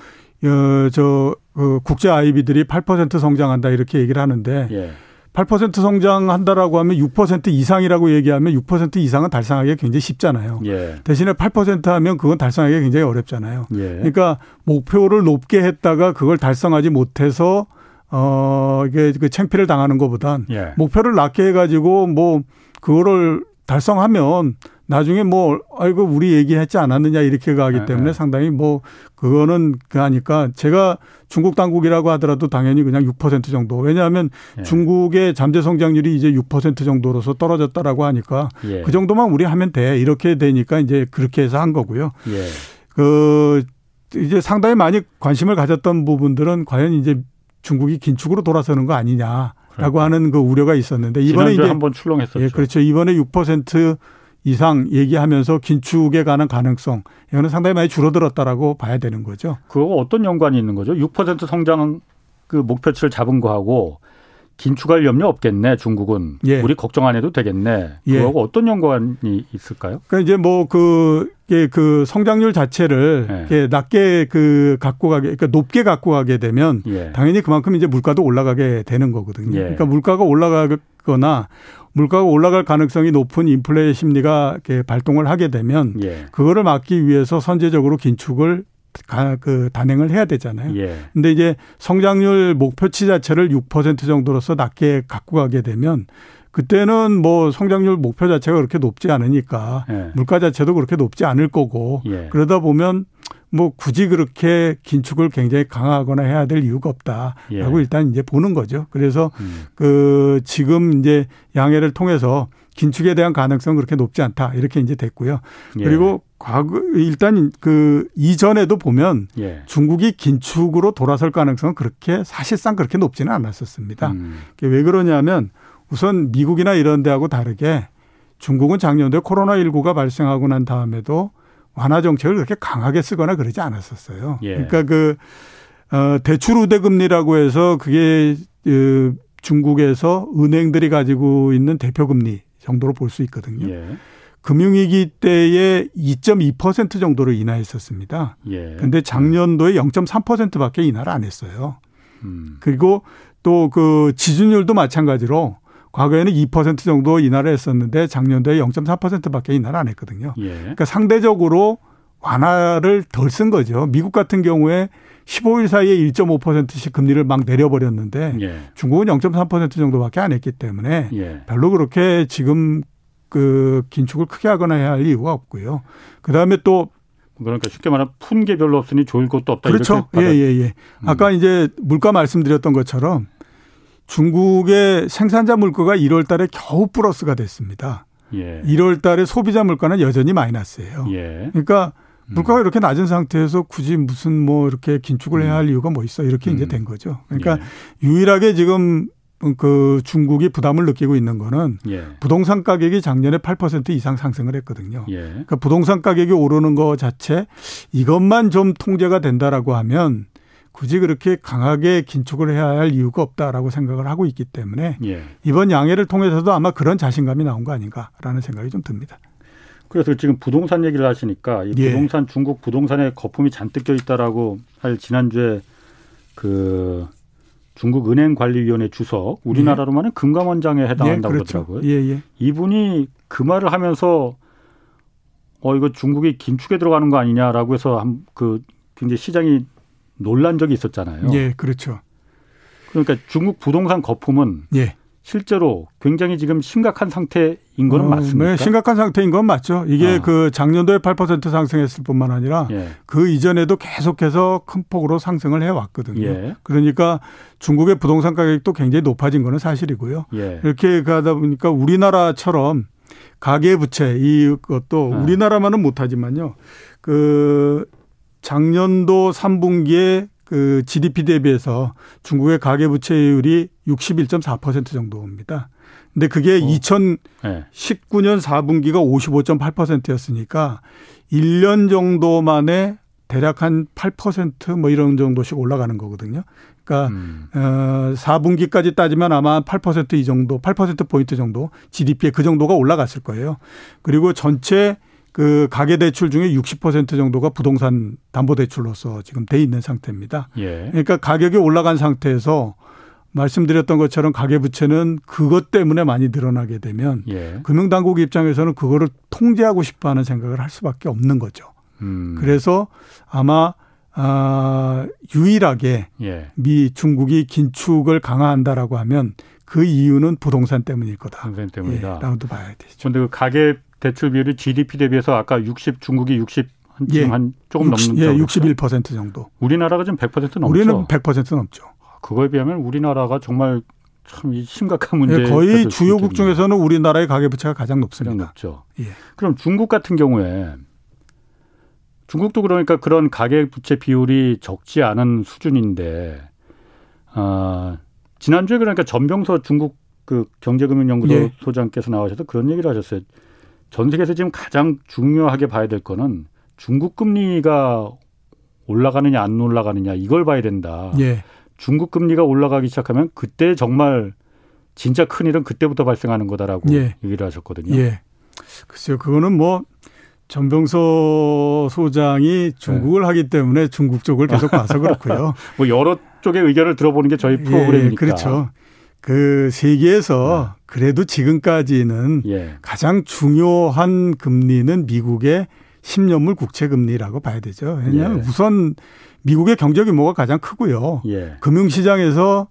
어, 저, 그 국제 아이비들이 8% 성장한다 이렇게 얘기를 하는데 예. 8% 성장한다라고 하면 6% 이상이라고 얘기하면 6% 이상은 달성하기가 굉장히 쉽잖아요. 예. 대신에 8% 하면 그건 달성하기가 굉장히 어렵잖아요. 예. 그러니까 목표를 높게 했다가 그걸 달성하지 못해서 어 이게 그 창피를 당하는 것보단 예. 목표를 낮게 해가지고 뭐 그거를 달성하면 나중에 뭐 아이고 우리 얘기했지 않았느냐 이렇게 가기 네, 때문에 네. 상당히 뭐 그거는 그 하니까 제가 중국 당국이라고 하더라도 당연히 그냥 6% 정도 왜냐하면 예. 중국의 잠재 성장률이 이제 6% 정도로서 떨어졌다라고 하니까 예. 그 정도만 우리 하면 돼 이렇게 되니까 이제 그렇게 해서 한 거고요. 예. 그 이제 상당히 많이 관심을 가졌던 부분들은 과연 이제 중국이 긴축으로 돌아서는 거 아니냐라고 그러니까. 하는 그 우려가 있었는데 이번에 이제 한번 출렁했었죠. 예, 그렇죠. 이번에 6% 이상 얘기하면서 긴축에 관한 가능성 이거는 상당히 많이 줄어들었다라고 봐야 되는 거죠. 그거 어떤 연관이 있는 거죠? 6% 성장 그 목표치를 잡은 거하고 긴축할 염려 없겠네 중국은 예. 우리 걱정 안 해도 되겠네. 예. 그거하고 예. 어떤 연관이 있을까요? 그러니까 이제 뭐그 그 성장률 자체를 예. 낮게 그 갖고 가게 그러니까 높게 갖고 가게 되면 예. 당연히 그만큼 이제 물가도 올라가게 되는 거거든요. 예. 그러니까 물가가 올라가거나 물가가 올라갈 가능성이 높은 인플레 심리가 이렇게 발동을 하게 되면 예. 그거를 막기 위해서 선제적으로 긴축을 그 단행을 해야 되잖아요. 예. 근데 이제 성장률 목표치 자체를 6% 정도로서 낮게 갖고 가게 되면 그때는 뭐 성장률 목표 자체가 그렇게 높지 않으니까 예. 물가 자체도 그렇게 높지 않을 거고 예. 그러다 보면 뭐 굳이 그렇게 긴축을 굉장히 강화하거나 해야 될 이유가 없다라고 예. 일단 이제 보는 거죠. 그래서 음. 그 지금 이제 양해를 통해서 긴축에 대한 가능성은 그렇게 높지 않다 이렇게 이제 됐고요. 예. 그리고 과거 일단 그 이전에도 보면 예. 중국이 긴축으로 돌아설 가능성은 그렇게 사실상 그렇게 높지는 않았었습니다. 음. 왜 그러냐면 우선 미국이나 이런 데하고 다르게 중국은 작년도에 코로나 19가 발생하고 난 다음에도 완화 정책을 그렇게 강하게 쓰거나 그러지 않았었어요. 예. 그러니까 그 어, 대출 우대 금리라고 해서 그게 그 중국에서 은행들이 가지고 있는 대표 금리 정도로 볼 수 있거든요. 예. 금융위기 때에 2.2% 정도로 인하했었습니다. 예. 근데 작년도에 0.3%밖에 인하를 안 했어요. 음. 그리고 또 그 지준율도 마찬가지로 과거에는 2% 정도 인하를 했었는데 작년도에 0.4%밖에 인하를 안 했거든요. 예. 그러니까 상대적으로 완화를 덜 쓴 거죠. 미국 같은 경우에 15일 사이에 1.5%씩 금리를 막 내려버렸는데 예. 중국은 0.3% 정도밖에 안 했기 때문에 예. 별로 그렇게 지금 그 긴축을 크게 하거나 해야 할 이유가 없고요. 그 다음에 또 그러니까 쉽게 말하면 푼 게 별로 없으니 좋을 것도 없다. 그렇죠. 예, 예, 예. 음. 아까 이제 물가 말씀드렸던 것처럼 중국의 생산자 물가가 1월 달에 겨우 플러스가 됐습니다. 예. 1월 달에 소비자 물가는 여전히 마이너스예요. 예. 그러니까 음. 물가가 이렇게 낮은 상태에서 굳이 무슨 뭐 이렇게 긴축을 해야 할 음. 이유가 뭐 있어 이렇게 음. 이제 된 거죠. 그러니까 예. 유일하게 지금 그 중국이 부담을 느끼고 있는 거는 예. 부동산 가격이 작년에 8% 이상 상승을 했거든요. 예. 그러니까 부동산 가격이 오르는 거 자체 이것만 좀 통제가 된다라고 하면 굳이 그렇게 강하게 긴축을 해야 할 이유가 없다라고 생각을 하고 있기 때문에 예. 이번 양해를 통해서도 아마 그런 자신감이 나온 거 아닌가라는 생각이 좀 듭니다. 그래서 지금 부동산 얘기를 하시니까 이 예. 부동산 예. 중국 부동산에 거품이 잔뜩 껴 있다라고 할 지난주에 그 중국 은행관리위원회 주석 우리나라로만은 예. 금감원장에 해당한다고 예, 그렇죠. 그러더라고요. 예, 예. 이분이 그 말을 하면서 어 이거 중국이 긴축에 들어가는 거 아니냐라고 해서 한 그 굉장히 시장이 놀란 적이 있었잖아요. 예, 그렇죠. 그러니까 중국 부동산 거품은 예. 실제로 굉장히 지금 심각한 상태인 거는 어, 맞습니까? 네, 심각한 상태인 건 맞죠. 이게 아. 그 작년도에 8% 상승했을 뿐만 아니라 예. 그 이전에도 계속해서 큰 폭으로 상승을 해 왔거든요. 예. 그러니까 중국의 부동산 가격도 굉장히 높아진 거는 사실이고요. 예. 이렇게 가다 보니까 우리나라처럼 가계 부채 이것도 아. 우리나라만은 못하지만요. 그 작년도 3분기에 그 GDP 대비해서 중국의 가계 부채율이 61.4% 정도입니다. 근데 그게 어. 2019년 4분기가 55.8%였으니까 1년 정도 만에 대략 한 8%뭐 이런 정도씩 올라가는 거거든요. 그러니까 음. 어 4분기까지 따지면 아마 8%이 정도, 8% 포인트 정도 GDP에 그 정도가 올라갔을 거예요. 그리고 전체 그 가계 대출 중에 60% 정도가 부동산 담보 대출로서 지금 돼 있는 상태입니다. 예. 그러니까 가격이 올라간 상태에서 말씀드렸던 것처럼 가계 부채는 그것 때문에 많이 늘어나게 되면 예. 금융 당국 입장에서는 그거를 통제하고 싶어 하는 생각을 할 수밖에 없는 거죠. 음. 그래서 아마 아, 유일하게 예. 미 중국이 긴축을 강화한다라고 하면 그 이유는 부동산 때문일 거다. 부동산 때문이다. 예, 라고도 봐야 되죠. 그런데 그 가계 대출 비율이 GDP 대비해서 아까 60 중국이 60 한, 예. 한 조금 60, 넘는 예, 61% 정도. 우리나라가 지금 100% 넘죠. 우리는 100% 넘죠. 그거에 비하면 우리나라가 정말 참 심각한 문제. 예, 거의 주요국 중에서는 우리나라의 가계 부채가 가장 높습니다. 높죠. 예. 그럼 중국 같은 경우에 중국도 그러니까 그런 가계 부채 비율이 적지 않은 수준인데 아, 지난주에 그러니까 전병서 중국 그 경제금융연구소 예. 소장께서 나와셔서 그런 얘기를 하셨어요. 전 세계에서 지금 가장 중요하게 봐야 될 거는 중국 금리가 올라가느냐 안 올라가느냐 이걸 봐야 된다. 예. 중국 금리가 올라가기 시작하면 그때 정말 진짜 큰 일은 그때부터 발생하는 거다라고 예. 얘기를 하셨거든요. 예. 글쎄요, 그거는 뭐 전병서 소장이 중국을 네. 하기 때문에 중국 쪽을 계속 봐서 그렇고요. 뭐 여러 쪽의 의견을 들어보는 게 저희 예, 프로그램이니까. 예, 그렇죠. 그 세계에서 네. 그래도 지금까지는 예. 가장 중요한 금리는 미국의 10년물 국채 금리라고 봐야 되죠. 왜냐하면 예. 우선 미국의 경제 규모가 가장 크고요. 예. 금융시장에서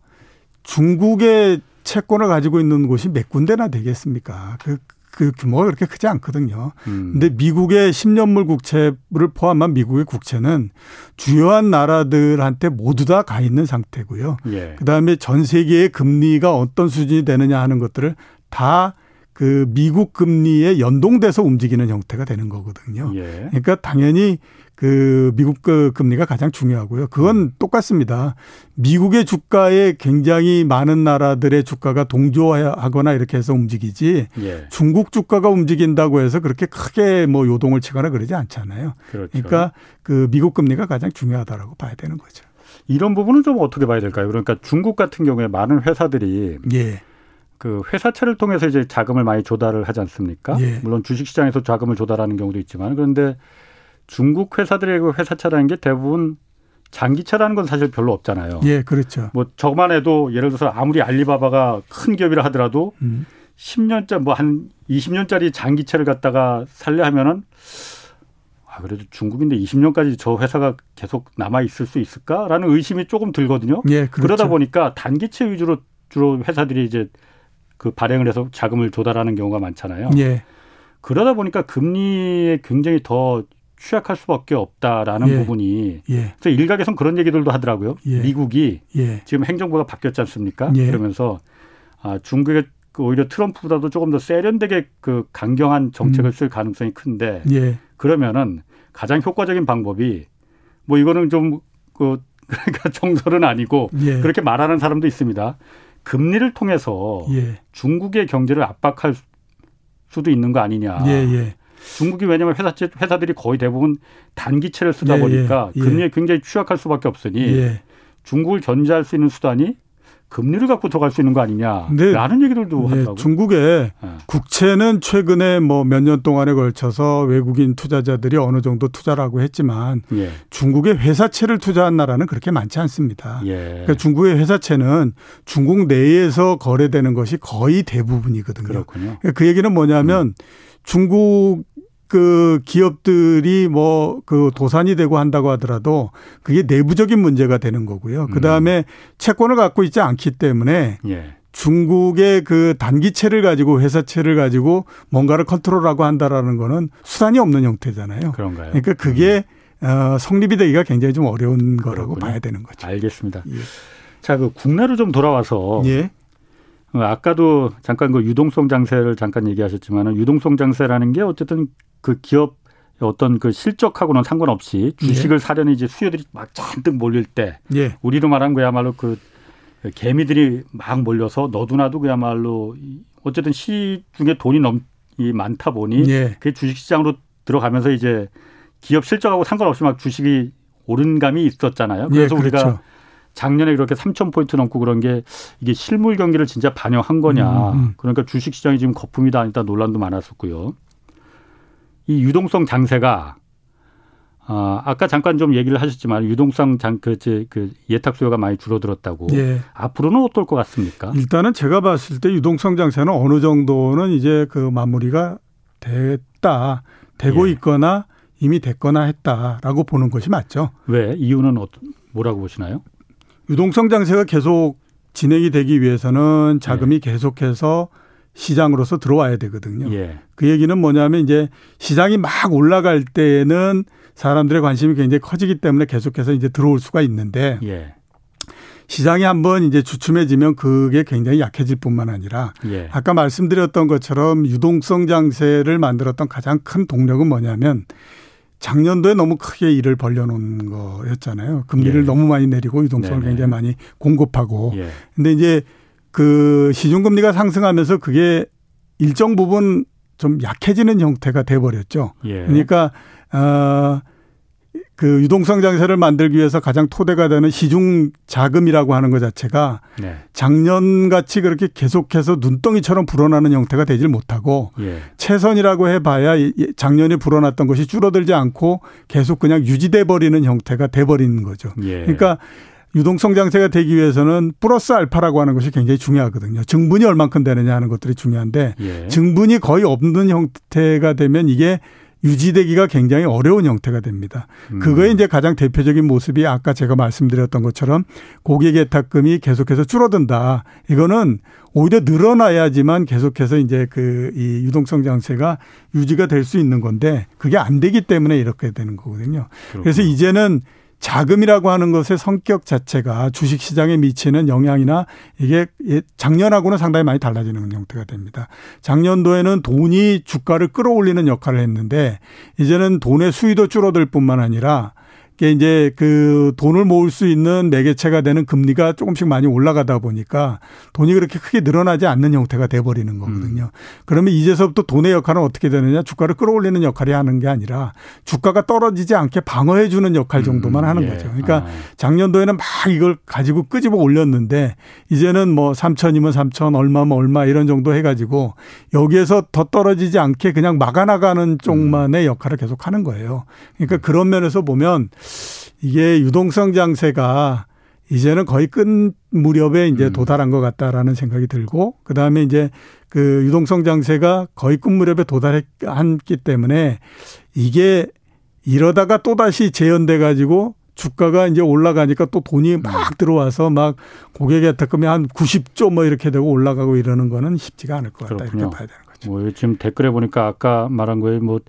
중국의 채권을 가지고 있는 곳이 몇 군데나 되겠습니까? 그 그 규모가 그렇게 크지 않거든요. 음. 근데 미국의 10년물 국채를 포함한 미국의 국채는 주요한 나라들한테 모두 다 가 있는 상태고요. 예. 그다음에 전 세계의 금리가 어떤 수준이 되느냐 하는 것들을 다 그 미국 금리에 연동돼서 움직이는 형태가 되는 거거든요. 예. 그러니까 당연히 그 미국 그 금리가 가장 중요하고요. 그건 음. 똑같습니다. 미국의 주가에 굉장히 많은 나라들의 주가가 동조하거나 이렇게 해서 움직이지 예. 중국 주가가 움직인다고 해서 그렇게 크게 뭐 요동을 치거나 그러지 않잖아요. 그렇죠. 그러니까 그 미국 금리가 가장 중요하다라고 봐야 되는 거죠. 이런 부분은 좀 어떻게 봐야 될까요? 그러니까 중국 같은 경우에 많은 회사들이 예. 그 회사채를 통해서 이제 자금을 많이 조달을 하지 않습니까? 예. 물론 주식시장에서 자금을 조달하는 경우도 있지만 그런데 중국 회사들의 그 회사차라는 게 대부분 장기차라는 건 사실 별로 없잖아요. 예, 그렇죠. 뭐 저만 해도 예를 들어서 아무리 알리바바가 큰 기업이라 하더라도 음. 10년짜 뭐 한 20년짜리 장기차를 갖다가 살려 하면은 아 그래도 중국인데 20년까지 저 회사가 계속 남아 있을 수 있을까라는 의심이 조금 들거든요. 예, 그렇죠. 그러다 보니까 단기채 위주로 주로 회사들이 이제 그 발행을 해서 자금을 조달하는 경우가 많잖아요. 예. 그러다 보니까 금리에 굉장히 더 취약할 수밖에 없다라는 예. 부분이 예. 그래서 일각에선 그런 얘기들도 하더라고요. 예. 미국이 예. 지금 행정부가 바뀌었지 않습니까? 예. 그러면서 아, 중국의 그 오히려 트럼프보다도 조금 더 세련되게 그 강경한 정책을 음. 쓸 가능성이 큰데 예. 그러면은 가장 효과적인 방법이 뭐 이거는 좀그 그러니까 정설은 아니고 그렇게 말하는 사람도 있습니다. 금리를 통해서 중국의 경제를 압박할 수도 있는 거 아니냐. 중국이 왜냐하면 회사채 회사들이 거의 대부분 단기채를 쓰다 예, 보니까 예, 예. 금리에 굉장히 취약할 수밖에 없으니 예. 중국을 견제할 수 있는 수단이 금리를 갖고 들어갈 수 있는 거 아니냐라는 얘기들도 네, 하더라고요. 중국의 네. 국채는 최근에 뭐 몇 년 동안에 걸쳐서 외국인 투자자들이 어느 정도 투자라고 했지만 예. 중국의 회사채를 투자한 나라는 그렇게 많지 않습니다. 예. 그러니까 중국의 회사채는 중국 내에서 거래되는 것이 거의 대부분이거든요. 그렇군요. 그러니까 그 얘기는 뭐냐면 음. 중국 그 기업들이 뭐 그 도산이 되고 한다고 하더라도 그게 내부적인 문제가 되는 거고요. 그 다음에 음. 채권을 갖고 있지 않기 때문에 예. 중국의 그 단기채를 가지고 회사채를 가지고 뭔가를 컨트롤하고 한다라는 거는 수단이 없는 형태잖아요. 그런가요? 그러니까 그게 음. 어, 성립이 되기가 굉장히 좀 어려운 거라고 그렇군요. 봐야 되는 거죠. 알겠습니다. 예. 자, 그 국내로 좀 돌아와서 예. 어, 아까도 잠깐 그 유동성 장세를 잠깐 얘기하셨지만 유동성 장세라는 게 어쨌든 그 기업 어떤 그 실적하고는 상관없이 주식을 예. 사려는 이제 수요들이 막 잔뜩 몰릴 때 예. 우리로 말한 거야말로 그 개미들이 막 몰려서 너도나도 그야말로 어쨌든 시중에 돈이 넘 이 많다 보니 예. 그 주식시장으로 들어가면서 이제 기업 실적하고 상관없이 막 주식이 오른 감이 있었잖아요. 그래서 예, 그렇죠. 우리가 작년에 이렇게 3천 포인트 넘고 그런 게 이게 실물 경기를 진짜 반영한 거냐. 음, 음. 그러니까 주식 시장이 지금 거품이다 아니다 논란도 많았었고요. 이 유동성 장세가 아, 아까 잠깐 좀 얘기를 하셨지만 유동성 장, 그, 그 예탁 수요가 많이 줄어들었다고. 예. 앞으로는 어떨 것 같습니까? 일단은 제가 봤을 때 유동성 장세는 어느 정도는 이제 그 마무리가 됐다. 되고 예. 있거나 이미 됐거나 했다라고 보는 것이 맞죠. 왜? 이유는 어, 뭐라고 보시나요? 유동성 장세가 계속 진행이 되기 위해서는 자금이 예. 계속해서 시장으로서 들어와야 되거든요. 예. 그 얘기는 뭐냐면 이제 시장이 막 올라갈 때에는 사람들의 관심이 굉장히 커지기 때문에 계속해서 이제 들어올 수가 있는데 예. 시장이 한번 이제 주춤해지면 그게 굉장히 약해질 뿐만 아니라 예. 아까 말씀드렸던 것처럼 유동성 장세를 만들었던 가장 큰 동력은 뭐냐면 작년도에 너무 크게 일을 벌려놓은 거였잖아요. 금리를 예. 너무 많이 내리고 유동성을 네네. 굉장히 많이 공급하고. 예. 근데 이제 그 시중금리가 상승하면서 그게 일정 부분 좀 약해지는 형태가 돼 버렸죠. 예. 그러니까 어, 그 유동성 장세를 만들기 위해서 가장 토대가 되는 시중 자금이라고 하는 것 자체가 네. 작년 같이 그렇게 계속해서 눈덩이처럼 불어나는 형태가 되질 못하고 예. 최선이라고 해봐야 작년에 불어났던 것이 줄어들지 않고 계속 그냥 유지돼 버리는 형태가 돼 버리는 거죠. 예. 그러니까 유동성 장세가 되기 위해서는 플러스 알파라고 하는 것이 굉장히 중요하거든요. 증분이 얼만큼 되느냐 하는 것들이 중요한데 예. 증분이 거의 없는 형태가 되면 이게 유지되기가 굉장히 어려운 형태가 됩니다. 음. 그거에 이제 가장 대표적인 모습이 아까 제가 말씀드렸던 것처럼 고객 예탁금이 계속해서 줄어든다. 이거는 오히려 늘어나야지만 계속해서 이제 그 이 유동성 장세가 유지가 될 수 있는 건데 그게 안 되기 때문에 이렇게 되는 거거든요. 그렇구나. 그래서 이제는 자금이라고 하는 것의 성격 자체가 주식 시장에 미치는 영향이나 이게 작년하고는 상당히 많이 달라지는 형태가 됩니다. 작년도에는 돈이 주가를 끌어올리는 역할을 했는데 이제는 돈의 수위도 줄어들 뿐만 아니라 이게 이제 그 돈을 모을 수 있는 매개체가 되는 금리가 조금씩 많이 올라가다 보니까 돈이 그렇게 크게 늘어나지 않는 형태가 돼버리는 거거든요. 음. 그러면 이제서부터 돈의 역할은 어떻게 되느냐? 주가를 끌어올리는 역할이 하는 게 아니라 주가가 떨어지지 않게 방어해 주는 역할 정도만 음. 하는 예. 거죠. 그러니까 아. 작년도에는 막 이걸 가지고 끄집어 올렸는데 이제는 뭐 3천이면 3천, 얼마면 얼마 이런 정도 해가지고 여기에서 더 떨어지지 않게 그냥 막아나가는 쪽만의 역할을 계속 하는 거예요. 그러니까 그런 면에서 보면 이게 유동성 장세가 이제는 거의 끝 무렵에 이제 음. 도달한 것 같다라는 생각이 들고 그 다음에 이제 그 유동성 장세가 거의 끝 무렵에 도달했기 때문에 이게 이러다가 또 다시 재현돼 가지고 주가가 이제 올라가니까 또 돈이 막 음. 들어와서 막 고객의 특금이 한 90조 뭐 이렇게 되고 올라가고 이러는 거는 쉽지가 않을 것 같다 그렇군요. 이렇게 봐야 되는 거죠. 뭐 지금 댓글에 보니까 아까 말한 거에 뭐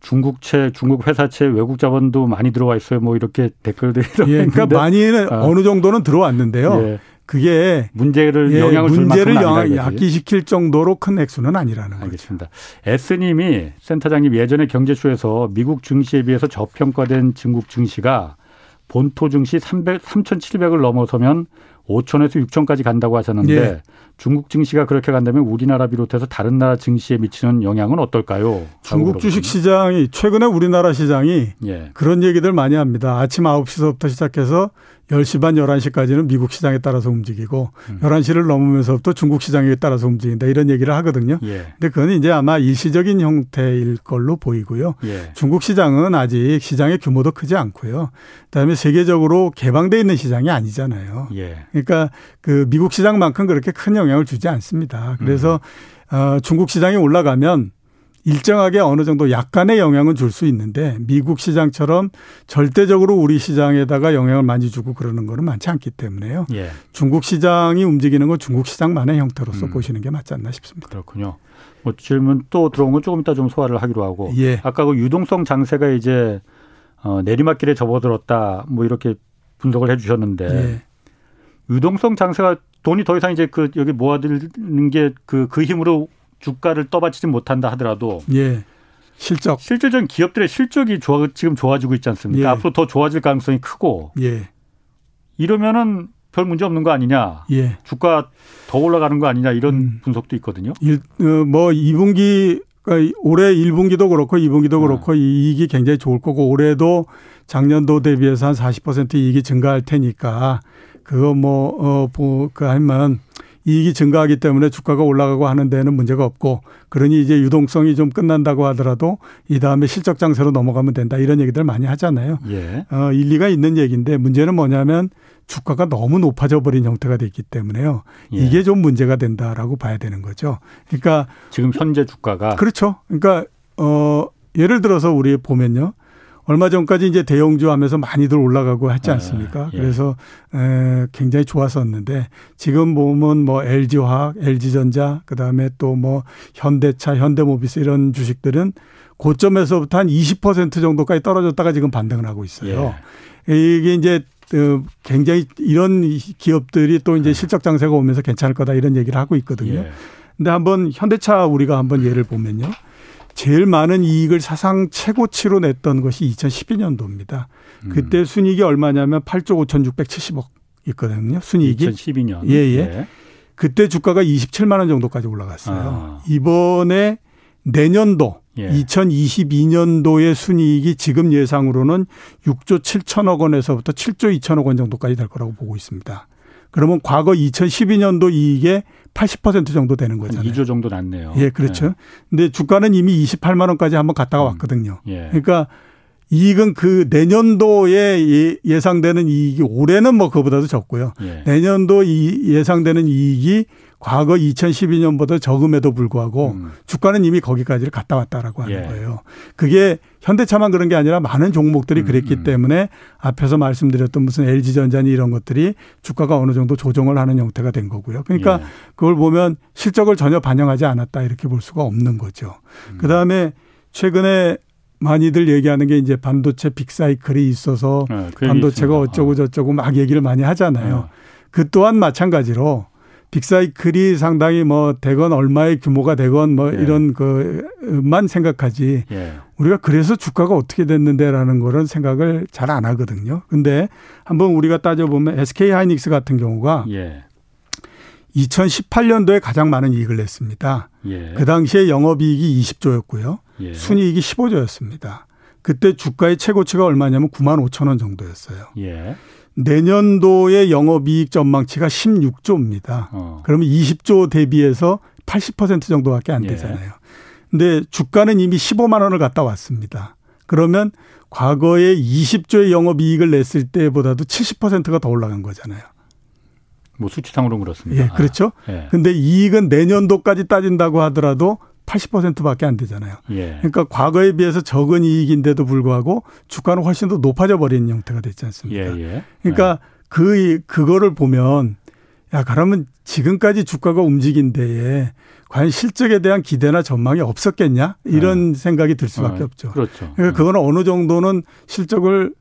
중국채, 중국 회사채, 외국 자본도 많이 들어와 있어요. 뭐 이렇게 댓글들이 예, 그러니까 많이는 어. 느 정도는 들어왔는데요. 예. 그게 문제를 예, 영향을 문제를 영, 야기시킬 정도로 큰 액수는 아니라는 알겠습니다. 거죠. S님이 센터장님 예전에 경제쇼에서 미국 증시에 비해서 저평가된 중국 증시가 본토 증시 300, 3,700을 넘어서면 5천에서 6천까지 간다고 하셨는데 예. 중국 증시가 그렇게 간다면 우리나라 비롯해서 다른 나라 증시에 미치는 영향은 어떨까요? 중국 주식 시장이 최근에 우리나라 시장이 예. 그런 얘기들 많이 합니다. 아침 9시서부터 시작해서 10시 반 11시까지는 미국 시장에 따라서 움직이고 음. 11시를 넘으면서부터 중국 시장에 따라서 움직인다 이런 얘기를 하거든요. 예. 근데 그건 이제 아마 일시적인 형태일 걸로 보이고요. 예. 중국 시장은 아직 시장의 규모도 크지 않고요. 그다음에 세계적으로 개방돼 있는 시장이 아니잖아요. 예. 그러니까 그 미국 시장만큼 그렇게 큰 영향을 주지 않습니다. 그래서 음. 어, 중국 시장이 올라가면 일정하게 어느 정도 약간의 영향은 줄 수 있는데 미국 시장처럼 절대적으로 우리 시장에다가 영향을 많이 주고 그러는 거는 많지 않기 때문에요. 예. 중국 시장이 움직이는 건 중국 시장만의 형태로서 음. 보시는 게 맞지 않나 싶습니다. 그렇군요. 뭐 질문 또 들어온 건 조금 이따 좀 소화를 하기로 하고 예. 아까 그 유동성 장세가 이제 어, 내리막길에 접어들었다 뭐 이렇게 분석을 해주셨는데 예. 유동성 장세가 돈이 더 이상 이제 그 여기 모아두는 게 그그 그 힘으로 주가를 떠받치지 못한다 하더라도 예. 실적 실질적인 기업들의 실적이 좋아 지금 좋아지고 있지 않습니까? 예. 앞으로 더 좋아질 가능성이 크고 예. 이러면은 별 문제 없는 거 아니냐? 예. 주가 더 올라가는 거 아니냐 이런 음. 분석도 있거든요. 일, 어, 뭐 2분기 그러니까 올해 1분기도 그렇고 2분기도 아. 그렇고 이익이 굉장히 좋을 거고 올해도 작년도 대비해서 한 40% 이익이 증가할 테니까 그거 뭐어그 하면 이익이 증가하기 때문에 주가가 올라가고 하는 데는 문제가 없고 그러니 이제 유동성이 좀 끝난다고 하더라도 이 다음에 실적 장세로 넘어가면 된다 이런 얘기들 많이 하잖아요. 예. 어, 일리가 있는 얘기인데 문제는 뭐냐면 주가가 너무 높아져 버린 형태가 됐기 때문에요. 예. 이게 좀 문제가 된다라고 봐야 되는 거죠. 그러니까 지금 현재 주가가 그렇죠. 그러니까 어 예를 들어서 우리 보면요. 얼마 전까지 이제 대형주 하면서 많이들 올라가고 했지 아, 않습니까? 아, 예. 그래서 에, 굉장히 좋았었는데 지금 보면 뭐 LG화학, LG전자, 그다음에 또 뭐 현대차, 현대모비스 이런 주식들은 고점에서부터 한 20% 정도까지 떨어졌다가 지금 반등을 하고 있어요. 예. 이게 이제 어, 굉장히 이런 기업들이 또 이제 네. 실적 장세가 오면서 괜찮을 거다 이런 얘기를 하고 있거든요. 예. 근데 한번 현대차 우리가 한번 예를 보면요. 제일 많은 이익을 사상 최고치로 냈던 것이 2012년도입니다. 음. 그때 순이익이 얼마냐면 8조 5,670억 있거든요. 순이익이. 2012년. 예, 예. 네. 그때 주가가 27만 원 정도까지 올라갔어요. 아. 이번에 내년도 예. 2022년도의 순이익이 지금 예상으로는 6조 7천억 원에서부터 7조 2천억 원 정도까지 될 거라고 보고 있습니다. 그러면 과거 2012년도 이익의 80% 정도 되는 거잖아요. 2조 정도 났네요. 예, 그렇죠. 예. 근데 주가는 이미 28만 원까지 한번 갔다가 음. 왔거든요. 예. 그러니까 이익은 그 내년도에 예, 예상되는 이익이 올해는 뭐 그보다도 적고요. 예. 내년도 이 예상되는 이익이 과거 2012년보다 적음에도 불구하고 음. 주가는 이미 거기까지를 갔다 왔다라고 하는 예. 거예요. 그게 현대차만 그런 게 아니라 많은 종목들이 음, 그랬기 음. 때문에 앞에서 말씀드렸던 무슨 LG전자니 이런 것들이 주가가 어느 정도 조정을 하는 형태가 된 거고요. 그러니까 예. 그걸 보면 실적을 전혀 반영하지 않았다 이렇게 볼 수가 없는 거죠. 음. 그다음에 최근에 많이들 얘기하는 게 이제 반도체 빅사이클이 있어서 네, 그 반도체가 어쩌고 저쩌고 막 얘기를 많이 하잖아요. 네. 그 또한 마찬가지로 빅사이클이 상당히 뭐 대건 얼마의 규모가 되건 뭐 예. 이런 그만 생각하지 예. 우리가 그래서 주가가 어떻게 됐는데라는 거는 생각을 잘 안 하거든요. 근데 한번 우리가 따져보면 SK 하이닉스 같은 경우가 예. 2018년도에 가장 많은 이익을 냈습니다. 예. 그 당시에 영업이익이 20조였고요. 예. 순이익이 15조였습니다. 그때 주가의 최고치가 얼마냐면 9만 5천 원 정도였어요. 예. 내년도의 영업이익 전망치가 16조입니다. 어. 그러면 20조 대비해서 80% 정도밖에 안 예. 되잖아요. 예. 근데 주가는 이미 15만 원을 갔다 왔습니다. 그러면 과거에 20조의 영업이익을 냈을 때보다도 70%가 더 올라간 거잖아요. 뭐 수치상으로는 그렇습니다. 예, 그렇죠. 아, 예. 근데 이익은 내년도까지 따진다고 하더라도 80%밖에 안 되잖아요. 예. 그러니까 과거에 비해서 적은 이익인데도 불구하고 주가는 훨씬 더 높아져 버리는 형태가 됐지 않습니까? 예, 예. 그러니까 네. 그 그거를 보면 야 그러면 지금까지 주가가 움직인 데에 과연 실적에 대한 기대나 전망이 없었겠냐 이런 네. 생각이 들 수밖에 네. 없죠. 그렇죠. 그러니까 그거는 어느 정도는 실적을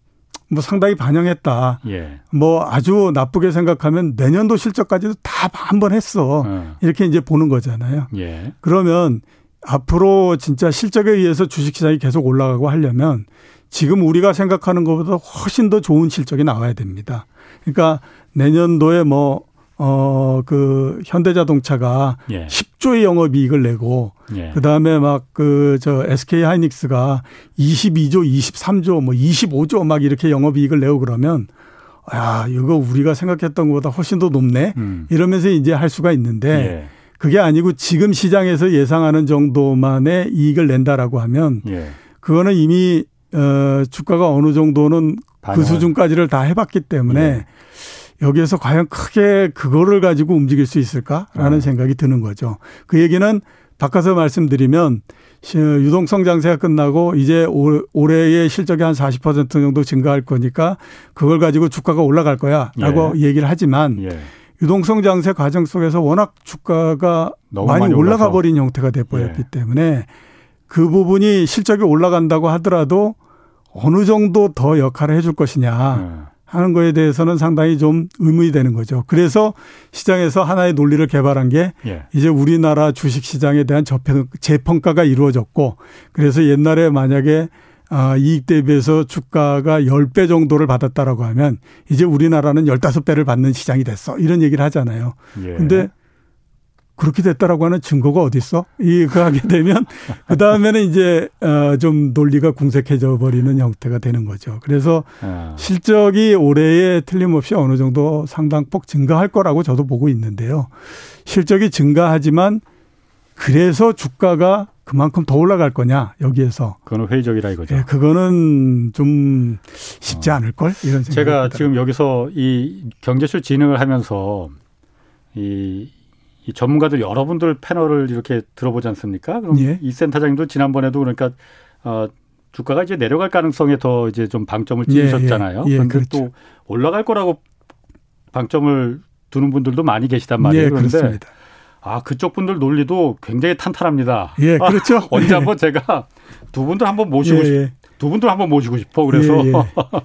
뭐 상당히 반영했다. 예. 뭐 아주 나쁘게 생각하면 내년도 실적까지도 다 한 번 했어. 어. 이렇게 이제 보는 거잖아요. 예. 그러면 앞으로 진짜 실적에 의해서 주식시장이 계속 올라가고 하려면 지금 우리가 생각하는 것보다 훨씬 더 좋은 실적이 나와야 됩니다. 그러니까 내년도에 뭐, 어, 그 현대자동차가 예. 10조의 영업이익을 내고 예. 그 다음에 막 그 저 SK 하이닉스가 22조, 23조, 뭐 25조 막 이렇게 영업이익을 내고 그러면 야, 이거 우리가 생각했던 것보다 훨씬 더 높네? 음. 이러면서 이제 할 수가 있는데 예. 그게 아니고 지금 시장에서 예상하는 정도만의 이익을 낸다라고 하면 예. 그거는 이미 어 주가가 어느 정도는 반영을. 그 수준까지를 다 해봤기 때문에 예. 여기에서 과연 크게 그거를 가지고 움직일 수 있을까라는 어. 생각이 드는 거죠. 그 얘기는 바꿔서 말씀드리면 유동성 장세가 끝나고 이제 올해의 실적이 한 40% 정도 증가할 거니까 그걸 가지고 주가가 올라갈 거야라고 예. 얘기를 하지만 예. 유동성 장세 과정 속에서 워낙 주가가 많이, 많이 올라가 버린 형태가 돼 버렸기 예. 때문에 그 부분이 실적이 올라간다고 하더라도 어느 정도 더 역할을 해줄 것이냐. 예. 하는 거에 대해서는 상당히 좀 의문이 되는 거죠. 그래서 시장에서 하나의 논리를 개발한 게 예. 이제 우리나라 주식 시장에 대한 재평가가 이루어졌고 그래서 옛날에 만약에 아, 이익 대비해서 주가가 10배 정도를 받았다라고 하면 이제 우리나라는 15배를 받는 시장이 됐어. 이런 얘기를 하잖아요. 예. 근데 그렇게 됐다라고 하는 증거가 어디 있어? 이거 하게 되면 그 다음에는 이제 어좀 논리가 궁색해져 버리는 형태가 되는 거죠. 그래서 아. 실적이 올해에 틀림없이 어느 정도 상당폭 증가할 거라고 저도 보고 있는데요. 실적이 증가하지만 그래서 주가가 그만큼 더 올라갈 거냐 여기에서 그거는 회의적이라 이거죠. 네, 그거는 좀 쉽지 어. 않을 걸 이런 생각. 제가 지금 여기서 이 경제실 진행을 하면서 이, 이 전문가들 여러분들 패널을 이렇게 들어보지 않습니까? 그럼 예. 이 센터장님도 지난번에도 그러니까 어, 주가가 이제 내려갈 가능성에 더 이제 좀 방점을 찍으셨잖아요. 예, 예, 예, 그런데 그렇죠. 또 올라갈 거라고 방점을 두는 분들도 많이 계시단 말이에요. 예, 그런데 그렇습니다. 아 그쪽 분들 논리도 굉장히 탄탄합니다. 예, 그렇죠. 아, 언제 한번 제가 두 분들 한번 모시고 예, 싶, 예. 두 분들 한번 모시고 싶어. 그래서 예, 예.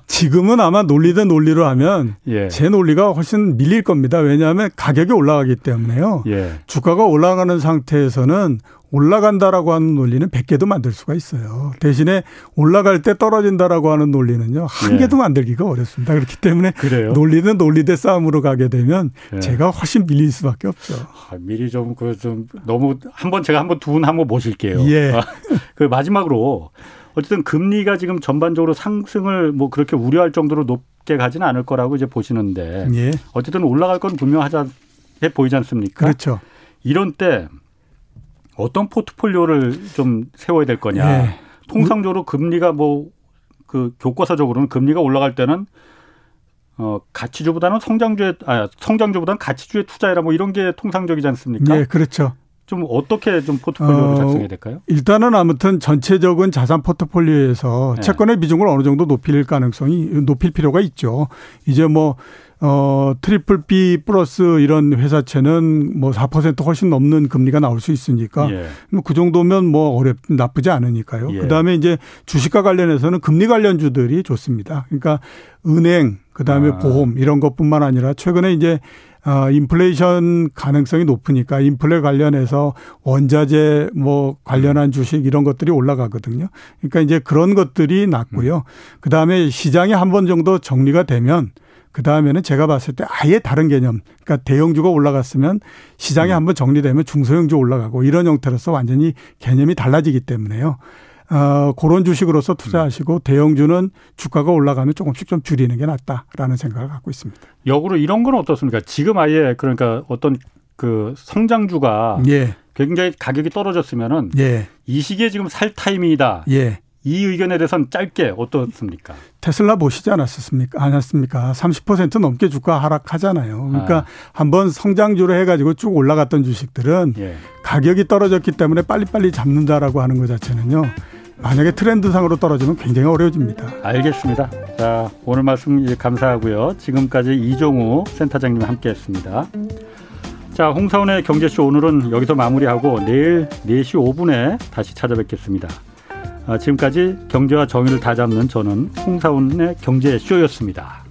지금은 아마 논리든 논리로 하면 예. 제 논리가 훨씬 밀릴 겁니다. 왜냐하면 가격이 올라가기 때문에요. 예. 주가가 올라가는 상태에서는 올라간다라고 하는 논리는 100개도 만들 수가 있어요. 대신에 올라갈 때 떨어진다라고 하는 논리는요. 한 예. 개도 만들기가 어렵습니다. 그렇기 때문에 그래요? 논리는 논리 대 싸움으로 가게 되면 예. 제가 훨씬 밀릴 수밖에 없죠. 아, 미리 좀 그좀 그 좀 너무 한번 제가 한번 두 분 한번 모실게요. 예. 아, 그 마지막으로 어쨌든 금리가 지금 전반적으로 상승을 뭐 그렇게 우려할 정도로 높게 가지는 않을 거라고 이제 보시는데 예. 어쨌든 올라갈 건 분명하자 해 보이지 않습니까? 그렇죠. 이런 때 어떤 포트폴리오를 좀 세워야 될 거냐. 예. 통상적으로 금리가 뭐 그 교과서적으로는 금리가 올라갈 때는 어 가치주보다는 성장주에 아 성장주보다는 가치주에 투자해라 뭐 이런 게 통상적이지 않습니까? 네, 그렇죠. 좀 어떻게 좀 포트폴리오를 어, 작성해야 될까요? 일단은 아무튼 전체적인 자산 포트폴리오에서 네. 채권의 비중을 어느 정도 높일 가능성이 높일 필요가 있죠. 이제 뭐 어, triple B plus 이런 회사채는 뭐 4% 훨씬 넘는 금리가 나올 수 있으니까 예. 뭐그 정도면 뭐 어렵 나쁘지 않으니까요. 예. 그다음에 이제 주식과 관련해서는 금리 관련주들이 좋습니다. 그러니까 은행 그다음에 아. 보험 이런 것뿐만 아니라 최근에 이제 어, 인플레이션 가능성이 높으니까 인플레 관련해서 원자재 뭐 관련한 주식 이런 것들이 올라가거든요. 그러니까 이제 그런 것들이 낮고요. 음. 그 다음에 시장이 한 번 정도 정리가 되면 그 다음에는 제가 봤을 때 아예 다른 개념. 그러니까 대형주가 올라갔으면 시장이 음. 한번 정리되면 중소형주 올라가고 이런 형태로서 완전히 개념이 달라지기 때문에요. 어, 그런 주식으로서 투자하시고 음. 대형주는 주가가 올라가면 조금씩 좀 줄이는 게 낫다라는 생각을 갖고 있습니다. 역으로 이런 건 어떻습니까? 지금 아예 그러니까 어떤 그 성장주가 예. 굉장히 가격이 떨어졌으면은 예. 이 시기에 지금 살 타이밍이다. 예. 이 의견에 대해서는 짧게 어떻습니까? 테슬라 보시지 않았습니까? 않았습니까? 30% 넘게 주가 하락하잖아요. 그러니까 아. 한번 성장주로 해가지고 쭉 올라갔던 주식들은 예. 가격이 떨어졌기 때문에 빨리빨리 잡는다라고 하는 것 자체는요. 만약에 트렌드상으로 떨어지면 굉장히 어려워집니다. 알겠습니다. 자, 오늘 말씀 감사하고요. 지금까지 이종우 센터장님 함께했습니다. 자, 홍사원의 경제쇼 오늘은 여기서 마무리하고 내일 4시 5분에 다시 찾아뵙겠습니다. 아, 지금까지 경제와 정의를 다잡는 저는 홍사운의 경제쇼였습니다.